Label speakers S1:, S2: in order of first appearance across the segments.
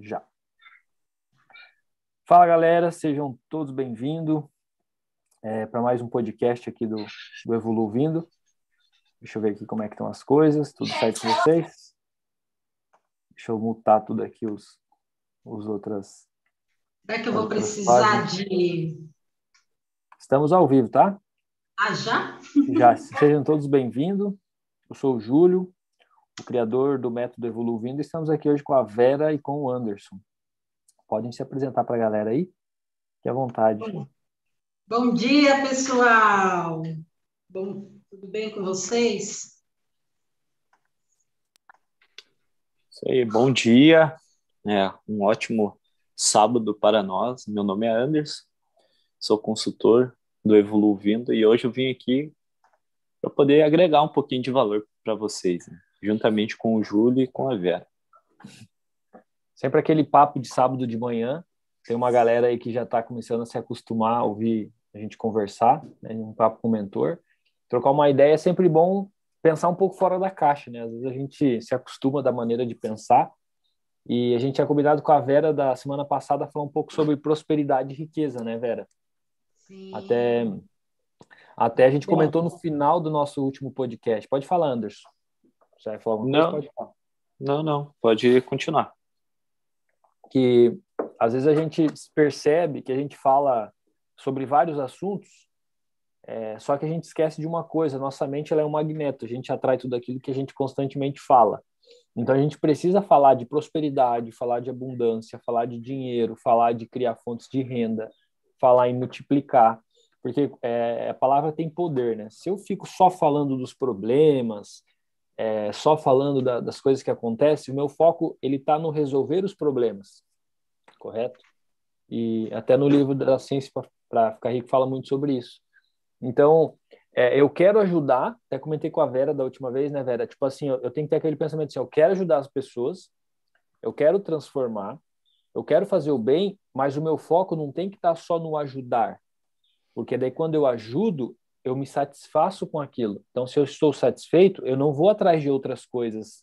S1: Já. Fala galera, sejam todos bem-vindos é, para mais um podcast aqui do, do Evoluindo. Deixa eu ver aqui como é que estão as coisas, tudo certo com vocês? Deixa eu mutar tudo aqui, os, os outras.
S2: Será que eu vou precisar páginas. de.
S1: Estamos ao vivo, tá?
S2: Ah, já?
S1: Já, sejam todos bem-vindos. Eu sou o Júlio, o criador do método Evoluindo. Estamos aqui hoje com a Vera e com o Anderson. Podem se apresentar para a galera aí? Fique à vontade.
S2: Bom dia, pessoal! Bom, tudo bem com vocês?
S3: Isso aí, bom dia. É, um ótimo sábado para nós. Meu nome é Anderson, sou consultor do Evoluindo e hoje eu vim aqui para poder agregar um pouquinho de valor para vocês, né? Juntamente com o Júlio e com a Vera.
S1: Sempre aquele papo de sábado de manhã. Tem uma galera aí que já está começando a se acostumar a ouvir a gente conversar, né, um papo com o mentor. Trocar uma ideia é sempre bom pensar um pouco fora da caixa, né? Às vezes a gente se acostuma da maneira de pensar. E a gente tinha combinado com a Vera da semana passada falar um pouco sobre prosperidade e riqueza, né, Vera?
S2: Sim.
S1: Até, até a gente comentou no final do nosso último podcast. Pode falar, Anderson.
S3: Você vai falar alguma não, coisa? Pode falar. Não, não. Pode continuar
S1: que às vezes a gente percebe que a gente fala sobre vários assuntos, é, só que a gente esquece de uma coisa: nossa mente ela é um magneto, a gente atrai tudo aquilo que a gente constantemente fala. Então a gente precisa falar de prosperidade, falar de abundância, falar de dinheiro, falar de criar fontes de renda, falar em multiplicar, porque é, a palavra tem poder, né? Se eu fico só falando dos problemas, é, só falando da, das coisas que acontecem, o meu foco ele está no resolver os problemas, correto? E até no livro da Ciência para Ficar Rico fala muito sobre isso. Então, é, eu quero ajudar, até comentei com a Vera da última vez, né, Vera? Tipo assim, eu, eu tenho que ter aquele pensamento assim, eu quero ajudar as pessoas, eu quero transformar, eu quero fazer o bem, mas o meu foco não tem que estar tá só no ajudar. Porque daí quando eu ajudo, eu me satisfaço com aquilo. Então, se eu estou satisfeito, eu não vou atrás de outras coisas,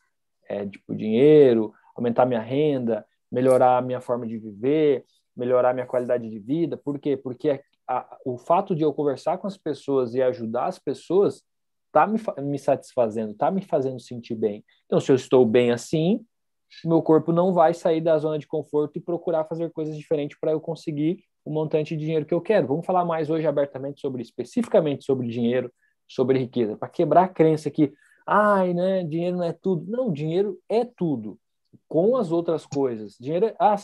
S1: é, tipo dinheiro, aumentar minha renda, melhorar a minha forma de viver, melhorar minha qualidade de vida. Por quê? Porque a, a, o fato de eu conversar com as pessoas e ajudar as pessoas está me, me satisfazendo, está me fazendo sentir bem. Então, se eu estou bem assim, meu corpo não vai sair da zona de conforto e procurar fazer coisas diferentes para eu conseguir o montante de dinheiro que eu quero. Vamos falar mais hoje abertamente sobre, especificamente sobre dinheiro, sobre riqueza, para quebrar a crença que, ai, né, dinheiro não é tudo. Não, dinheiro é tudo, com as outras coisas. Dinheiro é, ah,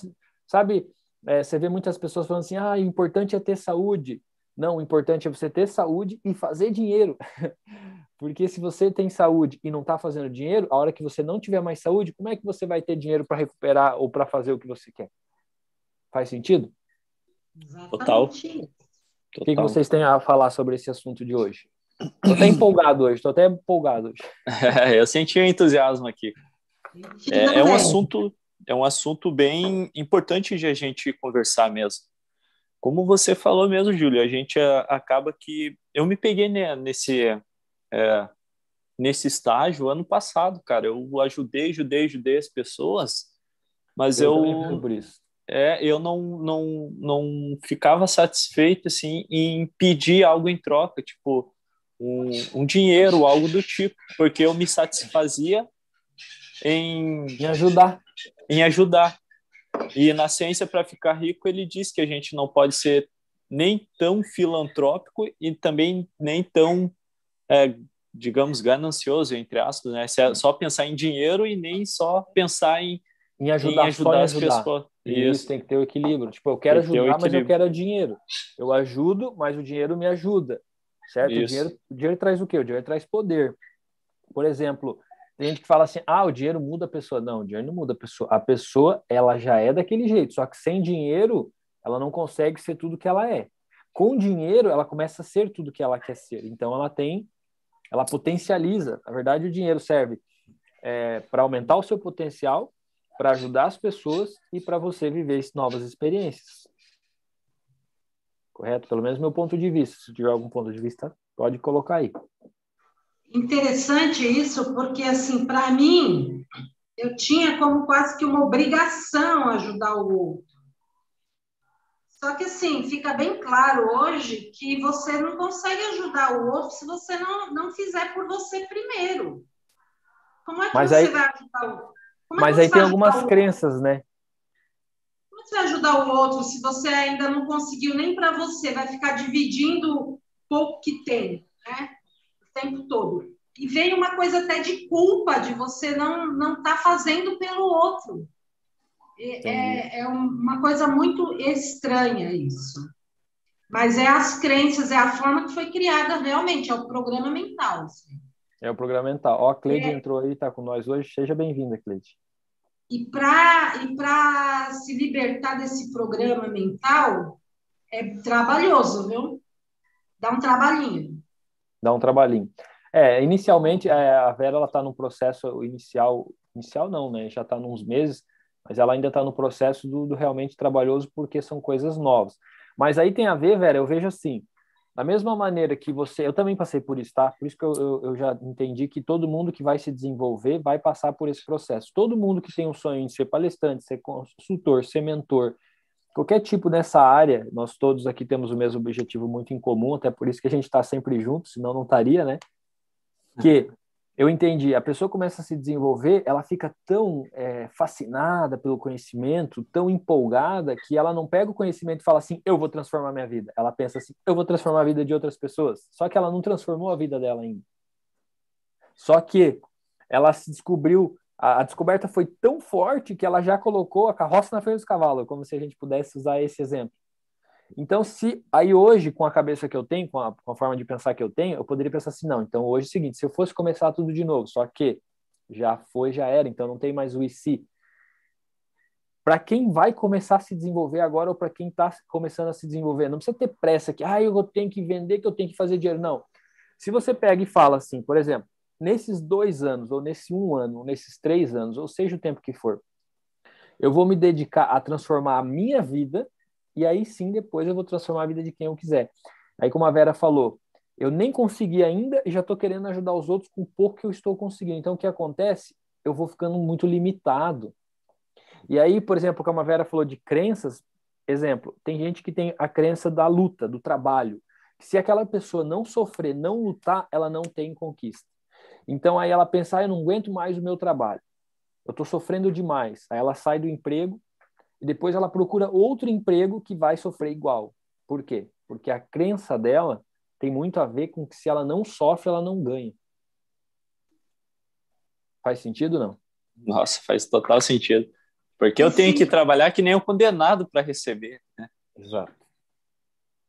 S1: sabe, é, você vê muitas pessoas falando assim, ah, o importante é ter saúde. Não, o importante é você ter saúde e fazer dinheiro. Porque se você tem saúde e não está fazendo dinheiro, a hora que você não tiver mais saúde, como é que você vai ter dinheiro para recuperar ou para fazer o que você quer? Faz sentido?
S3: Total.
S1: O que, que, vocês têm a falar sobre esse assunto de hoje? Estou até empolgado hoje, estou até empolgado hoje.
S3: É, eu senti o entusiasmo aqui. É, é, um assunto, é um assunto bem importante de a gente conversar mesmo. Como você falou mesmo, Júlio, a gente acaba que eu me peguei nesse é, nesse estágio ano passado, cara. Eu ajudei, ajudei, ajudei as pessoas, mas eu, eu por isso é, eu não, não, não ficava satisfeito assim em pedir algo em troca, tipo um, um dinheiro, algo do tipo, porque eu me satisfazia em,
S1: em ajudar,
S3: em ajudar. E na ciência para ficar rico ele diz que a gente não pode ser nem tão filantrópico e também nem tão é, digamos ganancioso entre aspas, né? É só pensar em dinheiro e nem só pensar em
S1: em ajudar, em ajudar, as ajudar. pessoas. Isso. Isso. tem que ter o equilíbrio. Tipo, eu quero ajudar, mas eu quero dinheiro. Eu ajudo, mas o dinheiro me ajuda. Certo? O dinheiro, o dinheiro traz o quê? O dinheiro traz poder. Por exemplo, tem gente que fala assim: ah, o dinheiro muda a pessoa. Não, o dinheiro não muda a pessoa. A pessoa, ela já é daquele jeito, só que sem dinheiro, ela não consegue ser tudo que ela é. Com dinheiro, ela começa a ser tudo que ela quer ser. Então, ela tem, ela potencializa. Na verdade, o dinheiro serve é, para aumentar o seu potencial para ajudar as pessoas e para você viver novas experiências. Correto? Pelo menos meu ponto de vista. Se tiver algum ponto de vista, pode colocar aí.
S2: Interessante isso, porque assim, para mim, eu tinha como quase que uma obrigação ajudar o outro. Só que assim, fica bem claro hoje que você não consegue ajudar o outro se você não, não fizer por você primeiro. Como é que
S1: mas
S2: você
S1: aí,
S2: vai ajudar o outro?
S1: Como mas aí tem algumas crenças, né?
S2: Como você vai ajudar o outro se você ainda não conseguiu nem para você? Vai ficar dividindo o pouco que tem, né? O tempo todo. E vem uma coisa até de culpa de você não não estar tá fazendo pelo outro. É, é, é uma coisa muito estranha isso. Mas é as crenças, é a forma que foi criada realmente, é o programa mental. Assim.
S1: É o programa mental. Ó, a Cleide é. entrou aí, está com nós hoje. Seja bem-vinda, Cleide.
S2: E para e se libertar desse programa mental, é trabalhoso, viu? Dá um trabalhinho.
S1: Dá um trabalhinho. É, inicialmente, é, a Vera está num processo inicial, inicial não, né? Já está uns meses, mas ela ainda está no processo do, do, realmente trabalhoso porque são coisas novas. Mas aí tem a ver, Vera, eu vejo assim, da mesma maneira que você, eu também passei por isso, tá? Por isso que eu, eu, eu, já entendi que todo mundo que vai se desenvolver vai passar por esse processo. Todo mundo que tem um sonho de ser palestrante, ser consultor, ser mentor, qualquer tipo nessa área, nós todos aqui temos o mesmo objetivo muito em comum, até por isso que a gente está sempre junto, senão não estaria, né? Que eu entendi. A pessoa começa a se desenvolver, ela fica tão é, fascinada pelo conhecimento, tão empolgada, que ela não pega o conhecimento e fala assim: eu vou transformar minha vida. Ela pensa assim: eu vou transformar a vida de outras pessoas. Só que ela não transformou a vida dela ainda. Só que ela se descobriu. A, a descoberta foi tão forte que ela já colocou a carroça na frente dos cavalos, como se a gente pudesse usar esse exemplo. Então, se aí hoje, com a cabeça que eu tenho, com a, com a, forma de pensar que eu tenho, eu poderia pensar assim, não, então hoje é o seguinte, se eu fosse começar tudo de novo, só que já foi, já era, então não tem mais o e se. Para quem vai começar a se desenvolver agora ou para quem está começando a se desenvolver, não precisa ter pressa que, ah, eu tenho que vender, que eu tenho que fazer dinheiro. Não. Se você pega e fala assim, por exemplo, nesses dois anos, ou nesse um ano, ou nesses três anos, ou seja o tempo que for, eu vou me dedicar a transformar a minha vida e aí sim depois eu vou transformar a vida de quem eu quiser. Aí, como a Vera falou, eu nem consegui ainda e já estou querendo ajudar os outros com o pouco que eu estou conseguindo. Então, o que acontece? Eu vou ficando muito limitado. E aí, por exemplo, como a Vera falou de crenças, exemplo, tem gente que tem a crença da luta, do trabalho. Se aquela pessoa não sofrer, não lutar, ela não tem conquista. Então, aí ela pensa, ah, eu não aguento mais o meu trabalho. Eu estou sofrendo demais. Aí ela sai do emprego, e depois ela procura outro emprego que vai sofrer igual. Por quê? Porque a crença dela tem muito a ver com que se ela não sofre, ela não ganha. Faz sentido não?
S3: Nossa, faz total sentido. Porque eu tenho que trabalhar que nem um condenado para receber. Né?
S1: Exato.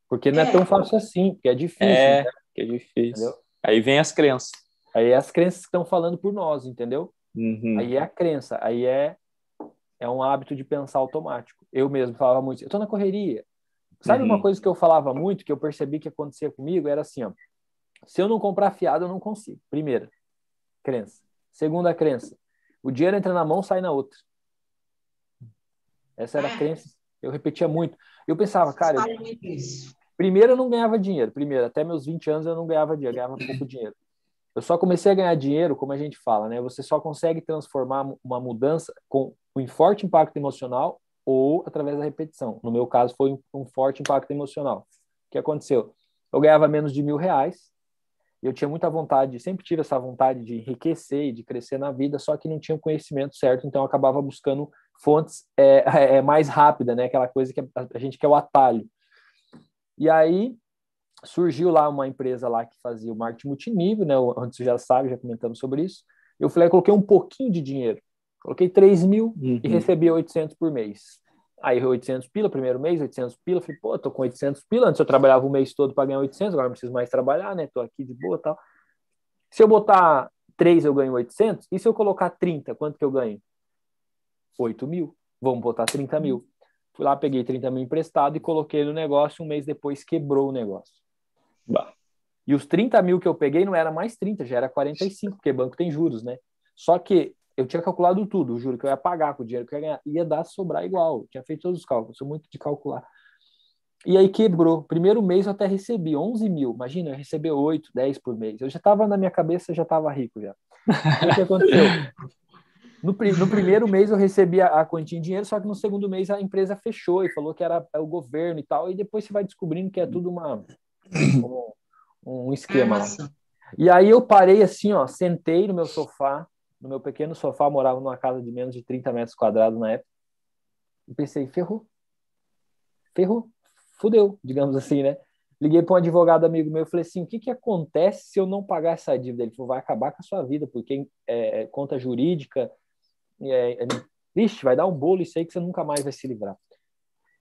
S1: Porque não é, é, tão fácil assim, porque é difícil.
S3: É, né? que é difícil. Entendeu? Aí vem as crenças.
S1: Aí é as crenças que estão falando por nós, entendeu?
S3: Uhum.
S1: Aí é a crença, aí é é um hábito de pensar automático. Eu mesmo falava muito, eu estou na correria. Sabe uhum. uma coisa que eu falava muito, que eu percebi que acontecia comigo, era assim, ó, se eu não comprar fiado, eu não consigo. Primeira, crença. Segunda crença, o dinheiro entra na mão, sai na outra. Essa era a é. crença. Eu repetia muito. Eu pensava, cara, eu... primeiro eu não ganhava dinheiro. Primeiro, até meus 20 anos eu não ganhava dinheiro, ganhava pouco dinheiro. Eu só comecei a ganhar dinheiro, como a gente fala, né? Você só consegue transformar uma mudança com um forte impacto emocional ou através da repetição. No meu caso, foi um forte impacto emocional. O que aconteceu? Eu ganhava menos de mil reais, eu tinha muita vontade, sempre tive essa vontade de enriquecer e de crescer na vida, só que não tinha o conhecimento certo, então eu acabava buscando fontes é, é, mais rápida, né? Aquela coisa que a gente quer o atalho. E aí surgiu lá uma empresa lá que fazia o marketing multinível, né? Onde você já sabe, já comentamos sobre isso. Eu falei, eu coloquei um pouquinho de dinheiro. Coloquei 3 mil uhum. e recebi 800 por mês. Aí 800 pila, primeiro mês, 800 pila. Falei, pô, tô com 800 pila. Antes eu trabalhava o mês todo para ganhar 800, agora não preciso mais trabalhar, né? Tô aqui de boa tal. Se eu botar 3, eu ganho 800. E se eu colocar 30, quanto que eu ganho? 8 mil. Vamos botar 30 mil. Fui lá, peguei 30 mil emprestado e coloquei no negócio. Um mês depois quebrou o negócio. Bah. E os 30 mil que eu peguei não era mais 30, já era 45, porque banco tem juros, né? Só que eu tinha calculado tudo, o juro que eu ia pagar com o dinheiro que eu ia ganhar, ia dar sobrar igual. Eu tinha feito todos os cálculos, sou muito de calcular. E aí quebrou. Primeiro mês eu até recebi 11 mil. Imagina, eu recebi 8, 10 por mês. Eu já estava na minha cabeça, já estava rico já. o que aconteceu? No, no, primeiro mês eu recebi a, a, quantia em dinheiro, só que no segundo mês a empresa fechou e falou que era o governo e tal, e depois você vai descobrindo que é tudo uma, um, um esquema. E aí eu parei assim, ó, sentei no meu sofá, no meu pequeno sofá, morava numa casa de menos de 30 metros quadrados na época, e pensei, ferrou, ferrou, fudeu, digamos assim, né? Liguei para um advogado amigo meu e falei assim: o que, que acontece se eu não pagar essa dívida? Ele falou: vai acabar com a sua vida, porque é, conta jurídica, é, é, vai dar um bolo isso aí que você nunca mais vai se livrar.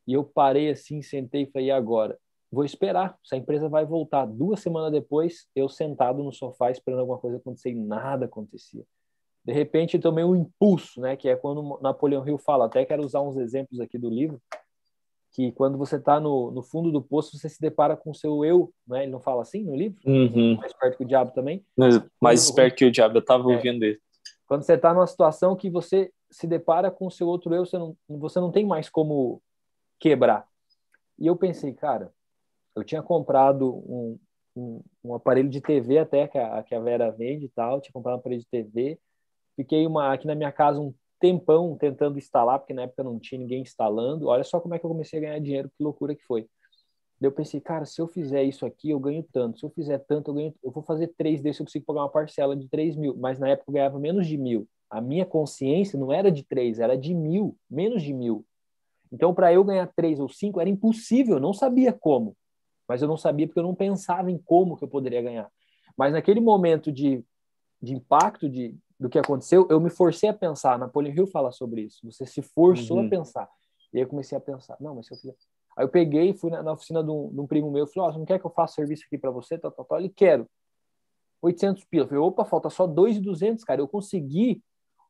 S1: E eu parei assim, sentei e falei: e agora? Vou esperar, se a empresa vai voltar. Duas semanas depois, eu sentado no sofá esperando alguma coisa acontecer e nada acontecia. De repente, tomei um impulso, né? Que é quando Napoleão Hill fala, até quero usar uns exemplos aqui do livro que quando você está no, no fundo do poço, você se depara com o seu eu, né? Ele não fala assim no livro?
S3: Uhum.
S1: Mais perto que o diabo também.
S3: Mas, mais esperto que o diabo, eu estava é, ouvindo isso.
S1: Quando você está numa situação que você se depara com o seu outro eu, você não, você não tem mais como quebrar. E eu pensei, cara, eu tinha comprado um, um, um aparelho de TV até que a, que a Vera vende e tal, tinha comprado um aparelho de TV, fiquei uma, aqui na minha casa um tempão tentando instalar, porque na época não tinha ninguém instalando. Olha só como é que eu comecei a ganhar dinheiro, que loucura que foi. Daí eu pensei, cara, se eu fizer isso aqui, eu ganho tanto. Se eu fizer tanto, eu ganho. Eu vou fazer três desses, eu consigo pagar uma parcela de três mil. Mas na época eu ganhava menos de mil. A minha consciência não era de três, era de mil, menos de mil. Então, para eu ganhar três ou cinco, era impossível, eu não sabia como. Mas eu não sabia porque eu não pensava em como que eu poderia ganhar. Mas naquele momento de, de impacto, de, do que aconteceu, eu me forcei a pensar. Napoleon Hill fala sobre isso. Você se forçou uhum. a pensar. E aí eu comecei a pensar, não, mas se eu fizer... Aí eu peguei, fui na, na oficina de um, de um, primo meu, falei, ó, oh, você não quer que eu faça serviço aqui para você? Tal, tal, tal. Ele, quero. 800 pila. Eu falei, opa, falta só 2,200, cara. Eu consegui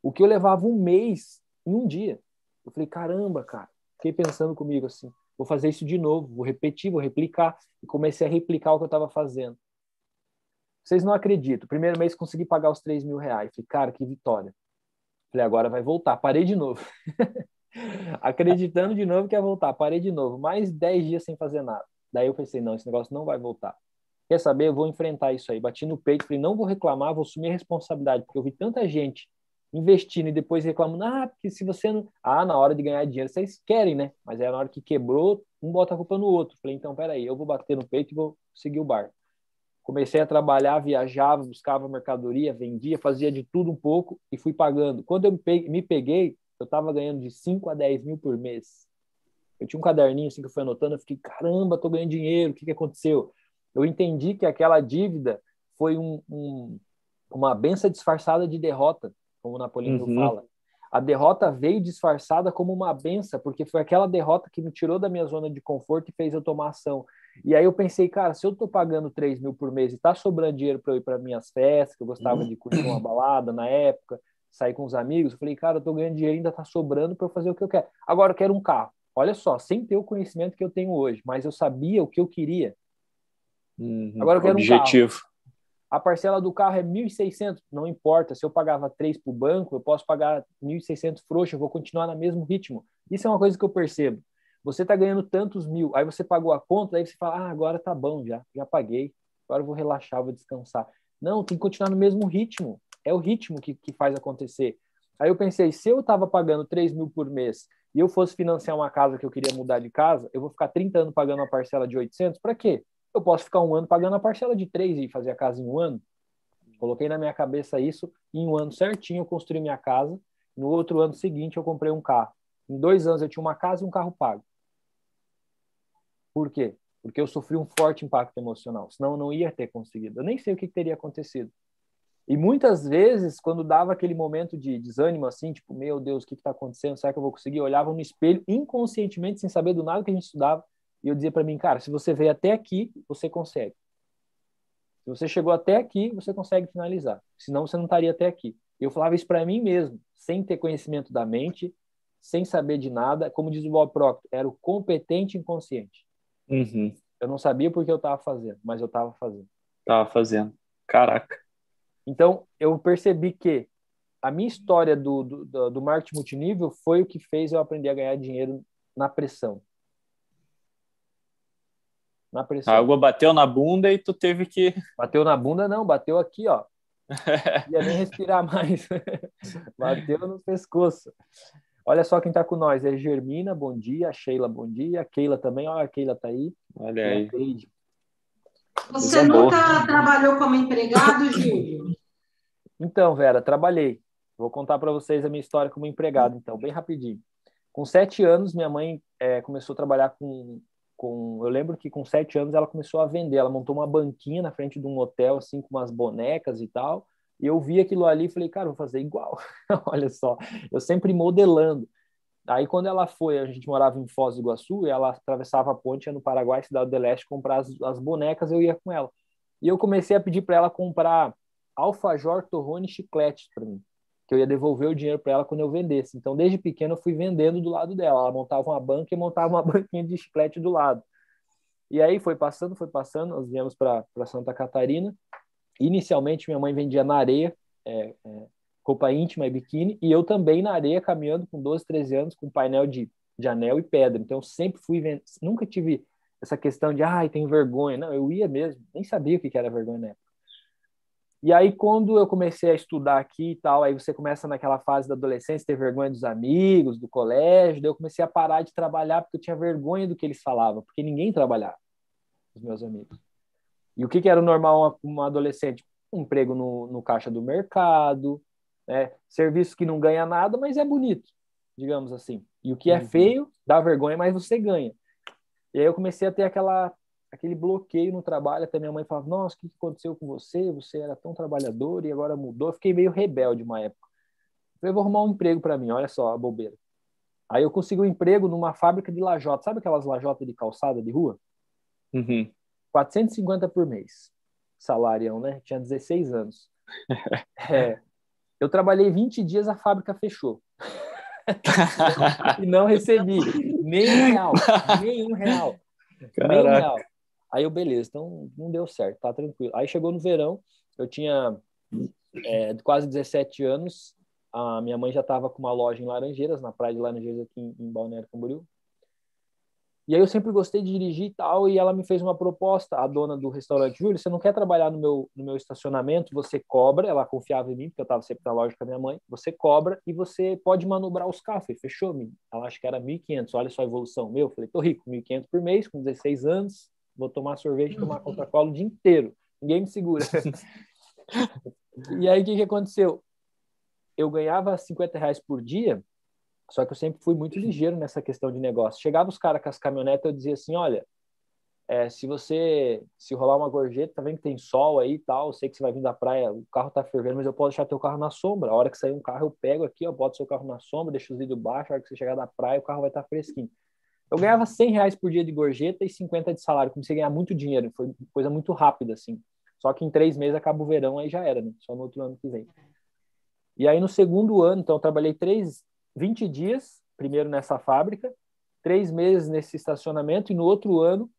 S1: o que eu levava um mês em um dia. Eu falei, caramba, cara. Fiquei pensando comigo assim, vou fazer isso de novo, vou repetir, vou replicar. E comecei a replicar o que eu estava fazendo. Vocês não acreditam. Primeiro mês consegui pagar os 3 mil reais. Falei, cara, que vitória. Falei, agora vai voltar. Parei de novo. Acreditando de novo que ia voltar. Parei de novo. Mais 10 dias sem fazer nada. Daí eu pensei, não, esse negócio não vai voltar. Quer saber? Eu vou enfrentar isso aí. Bati no peito, falei, não vou reclamar, vou assumir a responsabilidade, porque eu vi tanta gente investindo e depois reclamando, ah, porque se você não. Ah, na hora de ganhar dinheiro, vocês querem, né? Mas é na hora que quebrou, um bota a culpa no outro. Falei, então, peraí, eu vou bater no peito e vou seguir o barco. Comecei a trabalhar, viajava, buscava mercadoria, vendia, fazia de tudo um pouco e fui pagando. Quando eu me peguei, eu estava ganhando de 5 a 10 mil por mês. Eu tinha um caderninho assim que eu fui anotando, eu fiquei, caramba, estou ganhando dinheiro, o que, que aconteceu? Eu entendi que aquela dívida foi um, um, uma benção disfarçada de derrota, como o Napoleão uhum. fala. A derrota veio disfarçada como uma benção, porque foi aquela derrota que me tirou da minha zona de conforto e fez eu tomar ação. E aí eu pensei, cara, se eu tô pagando 3 mil por mês e tá sobrando dinheiro para eu ir para minhas festas, que eu gostava de curtir uma balada na época, sair com os amigos, eu falei, cara, eu tô ganhando dinheiro ainda tá sobrando para eu fazer o que eu quero. Agora eu quero um carro. Olha só, sem ter o conhecimento que eu tenho hoje, mas eu sabia o que eu queria.
S3: Uhum, Agora eu quero objetivo. um carro.
S1: A parcela do carro é 1.600, não importa. Se eu pagava 3 para o banco, eu posso pagar 1.600 frouxo, eu vou continuar no mesmo ritmo. Isso é uma coisa que eu percebo. Você está ganhando tantos mil, aí você pagou a conta, aí você fala, ah, agora tá bom já, já paguei, agora vou relaxar, vou descansar. Não, tem que continuar no mesmo ritmo. É o ritmo que, que faz acontecer. Aí eu pensei, se eu estava pagando 3 mil por mês e eu fosse financiar uma casa que eu queria mudar de casa, eu vou ficar 30 anos pagando uma parcela de 800, para quê? Eu posso ficar um ano pagando a parcela de 3 e fazer a casa em um ano. Coloquei na minha cabeça isso, em um ano certinho eu construí minha casa, no outro ano seguinte eu comprei um carro. Em dois anos eu tinha uma casa e um carro pago. Por quê? Porque eu sofri um forte impacto emocional, senão eu não ia ter conseguido. Eu nem sei o que teria acontecido. E muitas vezes, quando dava aquele momento de desânimo, assim, tipo, meu Deus, o que está acontecendo? Será que eu vou conseguir? Eu olhava no espelho inconscientemente, sem saber do nada que a gente estudava, e eu dizia para mim, cara, se você veio até aqui, você consegue. Se você chegou até aqui, você consegue finalizar. Senão você não estaria até aqui. Eu falava isso para mim mesmo, sem ter conhecimento da mente, sem saber de nada. Como diz o Bob Proctor, era o competente inconsciente.
S3: Uhum.
S1: Eu não sabia porque eu estava fazendo, mas eu estava fazendo.
S3: Tava fazendo. Caraca.
S1: Então, eu percebi que a minha história do, do, do marketing multinível foi o que fez eu aprender a ganhar dinheiro na pressão.
S3: Na pressão. A água bateu na bunda e tu teve que.
S1: Bateu na bunda, não, bateu aqui, ó. ia nem respirar mais. Bateu no pescoço. Olha só quem está com nós. É Germina, bom dia. Sheila, bom dia. Keila também. Olha, a Keila está aí.
S3: Olha aí.
S2: Você nunca trabalhou como empregado, Júlio?
S1: Então, Vera, trabalhei. Vou contar para vocês a minha história como empregado, então, bem rapidinho. Com sete anos, minha mãe é, começou a trabalhar com, com. Eu lembro que com sete anos ela começou a vender. Ela montou uma banquinha na frente de um hotel, assim, com umas bonecas e tal. E eu vi aquilo ali e falei, cara, vou fazer igual. Olha só, eu sempre modelando. Aí, quando ela foi, a gente morava em Foz do Iguaçu, e ela atravessava a ponte, ia no Paraguai, Cidade do Leste, comprar as, as bonecas, eu ia com ela. E eu comecei a pedir para ela comprar alfajor, torrone e chiclete para mim, que eu ia devolver o dinheiro para ela quando eu vendesse. Então, desde pequeno, eu fui vendendo do lado dela. Ela montava uma banca e montava uma banquinha de chiclete do lado. E aí foi passando, foi passando, nós viemos para Santa Catarina. Inicialmente, minha mãe vendia na areia, é, é, roupa íntima e biquíni, e eu também na areia, caminhando com 12, 13 anos, com painel de, de anel e pedra. Então, sempre fui vendo, nunca tive essa questão de, ai, tem vergonha. Não, eu ia mesmo, nem sabia o que era vergonha na época. E aí, quando eu comecei a estudar aqui e tal, aí você começa naquela fase da adolescência, ter vergonha dos amigos, do colégio, daí eu comecei a parar de trabalhar porque eu tinha vergonha do que eles falavam, porque ninguém trabalhava, os meus amigos. E o que, que era normal uma, uma adolescente? Um emprego no, no caixa do mercado, né? Serviço que não ganha nada, mas é bonito, digamos assim. E o que é uhum. feio, dá vergonha, mas você ganha. E aí eu comecei a ter aquela, aquele bloqueio no trabalho, até minha mãe falava, nossa, o que aconteceu com você? Você era tão trabalhador e agora mudou. Eu fiquei meio rebelde uma época. Eu falei, vou arrumar um emprego para mim, olha só a bobeira. Aí eu consegui um emprego numa fábrica de lajota. Sabe aquelas lajotas de calçada de rua?
S3: Uhum.
S1: 450 por mês. Salarião, né? Tinha 16 anos. é, eu trabalhei 20 dias, a fábrica fechou. e não recebi nem um real, nem um real. Nem um real. Aí eu, beleza, então não deu certo, tá tranquilo. Aí chegou no verão, eu tinha é, quase 17 anos, a minha mãe já estava com uma loja em Laranjeiras, na praia de Laranjeiras aqui em, em Balneário Camboriú. E aí eu sempre gostei de dirigir e tal, e ela me fez uma proposta, a dona do restaurante, Júlio, você não quer trabalhar no meu, no meu estacionamento, você cobra, ela confiava em mim, porque eu estava sempre na loja com a minha mãe, você cobra e você pode manobrar os carros. falei, fechou, -me. ela acha que era 1.500, olha só a evolução. Meu, eu falei, tô rico, 1.500 por mês, com 16 anos, vou tomar sorvete, tomar Coca-Cola o dia inteiro, ninguém me segura. e aí o que, que aconteceu? Eu ganhava 50 reais por dia, só que eu sempre fui muito ligeiro nessa questão de negócio. Chegava os caras com as caminhonetas, eu dizia assim, olha, é, se você, se rolar uma gorjeta, tá vendo que tem sol aí e tal, eu sei que você vai vir da praia, o carro tá fervendo, mas eu posso deixar teu carro na sombra. A hora que sair um carro, eu pego aqui, eu boto seu carro na sombra, deixo os vidros baixos, a hora que você chegar da praia, o carro vai estar tá fresquinho. Eu ganhava 100 reais por dia de gorjeta e 50 de salário. Comecei a ganhar muito dinheiro, foi coisa muito rápida, assim. Só que em três meses acaba o verão, aí já era, né? Só no outro ano que vem. E aí no segundo ano, então eu trabalhei três, 20 dias, primeiro nessa fábrica, três meses nesse estacionamento, e no outro ano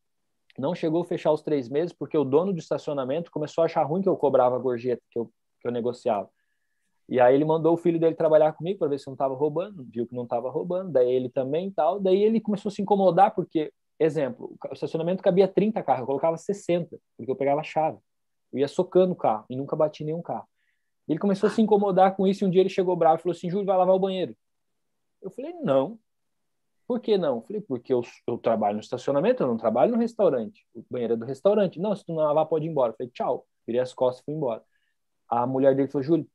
S1: não chegou a fechar os três meses, porque o dono do estacionamento começou a achar ruim que eu cobrava a gorjeta que eu, que eu negociava. E aí ele mandou o filho dele trabalhar comigo para ver se eu não estava roubando, viu que não estava roubando, daí ele também tal, daí ele começou a se incomodar, porque, exemplo, o estacionamento cabia 30 carros, eu colocava 60, porque eu pegava a chave. Eu ia socando o carro e nunca bati nenhum carro. Ele começou a se incomodar com isso e um dia ele chegou bravo e falou assim, Júlio, vai lavar o banheiro. Eu falei, não. Por que não? Eu falei, porque eu, eu, trabalho no estacionamento, eu não trabalho no restaurante. O banheiro é do restaurante. Não, se tu não lavar, pode ir embora. Eu falei, tchau. Virei as costas e fui embora. A mulher dele falou, Júlio,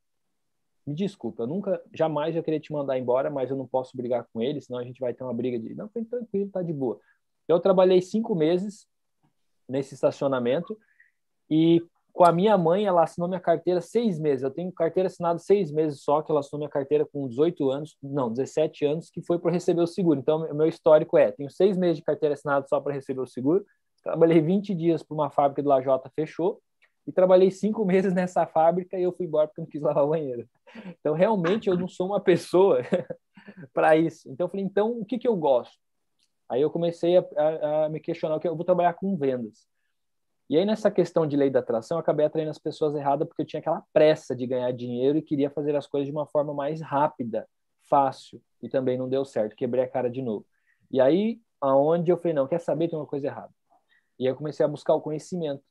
S1: me desculpa, eu nunca, jamais eu queria te mandar embora, mas eu não posso brigar com ele, senão a gente vai ter uma briga de. Não, foi tranquilo, tá de boa. Eu trabalhei cinco meses nesse estacionamento e com a minha mãe, ela assinou minha carteira seis meses. Eu tenho carteira assinada seis meses só, que ela assinou minha carteira com 18 anos, não, 17 anos, que foi para receber o seguro. Então, meu histórico é: tenho seis meses de carteira assinada só para receber o seguro. Trabalhei 20 dias para uma fábrica de Lajota, fechou. E trabalhei cinco meses nessa fábrica e eu fui embora porque não quis lavar banheiro. Então, realmente, eu não sou uma pessoa para isso. Então, eu falei: então, o que, que eu gosto? Aí eu comecei a, a, a me questionar: que eu vou trabalhar com vendas. E aí, nessa questão de lei da atração, eu acabei atraindo as pessoas erradas porque eu tinha aquela pressa de ganhar dinheiro e queria fazer as coisas de uma forma mais rápida, fácil, e também não deu certo, quebrei a cara de novo. E aí, aonde eu falei, não, quer saber, tem uma coisa errada. E aí eu comecei a buscar o conhecimento.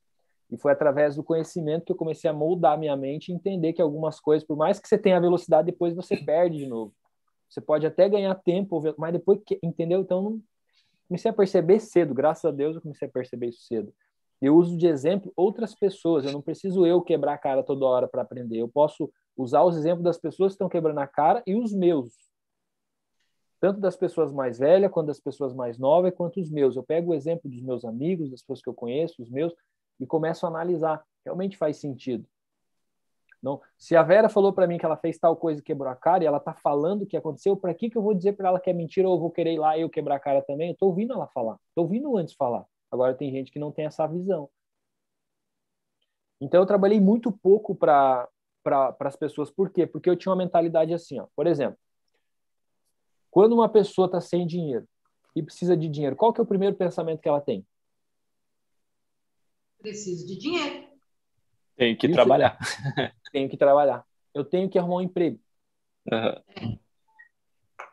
S1: E foi através do conhecimento que eu comecei a moldar minha mente e entender que algumas coisas, por mais que você tenha velocidade, depois você perde de novo. Você pode até ganhar tempo, mas depois, entendeu? Então, comecei a perceber cedo, graças a Deus eu comecei a perceber isso cedo. Eu uso de exemplo outras pessoas, eu não preciso eu quebrar a cara toda hora para aprender. Eu posso usar os exemplos das pessoas que estão quebrando a cara e os meus. Tanto das pessoas mais velhas, quanto das pessoas mais novas, quanto os meus. Eu pego o exemplo dos meus amigos, das pessoas que eu conheço, os meus, e começo a analisar. Realmente faz sentido. Não, se a Vera falou para mim que ela fez tal coisa e quebrou a cara e ela tá falando o que aconteceu, para que que eu vou dizer para ela que é mentira ou eu vou querer ir lá eu quebrar a cara também? Eu tô ouvindo ela falar. Tô ouvindo antes falar. Agora tem gente que não tem essa visão. Então eu trabalhei muito pouco para para as pessoas. Por quê? Porque eu tinha uma mentalidade assim, ó. Por exemplo, quando uma pessoa está sem dinheiro e precisa de dinheiro, qual que é o primeiro pensamento que ela tem?
S2: Preciso de dinheiro.
S3: Tenho que Isso, trabalhar.
S1: Tenho que trabalhar. Eu tenho que arrumar um emprego.
S3: Uhum.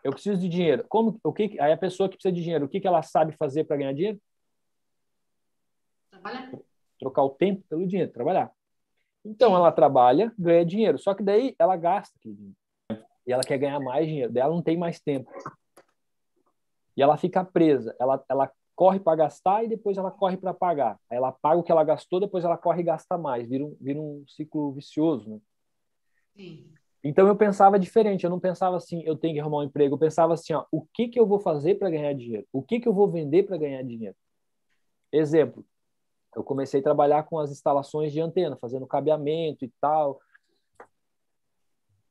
S1: Eu preciso de dinheiro. Como o que aí a pessoa que precisa de dinheiro, o que que ela sabe fazer para ganhar dinheiro?
S2: Trabalhar.
S1: Trocar o tempo pelo dinheiro, trabalhar. Então ela trabalha, ganha dinheiro, só que daí ela gasta aquele dinheiro. E ela quer ganhar mais dinheiro, daí ela não tem mais tempo. E ela fica presa, ela, ela corre para gastar e depois ela corre para pagar. Aí ela paga o que ela gastou, depois ela corre e gasta mais, vira um, vira um ciclo vicioso. Né?
S2: Sim.
S1: Então eu pensava diferente, eu não pensava assim, eu tenho que arrumar um emprego, eu pensava assim, ó, o que que eu vou fazer para ganhar dinheiro? O que que eu vou vender para ganhar dinheiro? Exemplo, eu comecei a trabalhar com as instalações de antena, fazendo cabeamento e tal.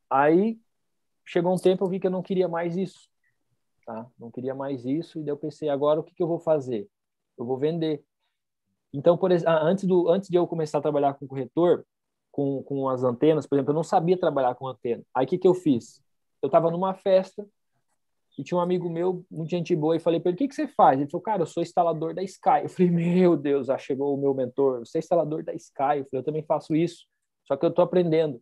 S1: Aí chegou um tempo eu vi que eu não queria mais isso, tá? Não queria mais isso e daí eu pensei agora o que, que eu vou fazer? Eu vou vender. Então, por exemplo, antes do antes de eu começar a trabalhar com corretor, com, com as antenas, por exemplo, eu não sabia trabalhar com antena. Aí o que que eu fiz? Eu estava numa festa e tinha um amigo meu, muito gente boa, e falei para ele: o que, que você faz? Ele falou: cara, eu sou instalador da Sky. Eu falei: meu Deus, já chegou o meu mentor, você é instalador da Sky. Eu falei: eu também faço isso, só que eu estou aprendendo.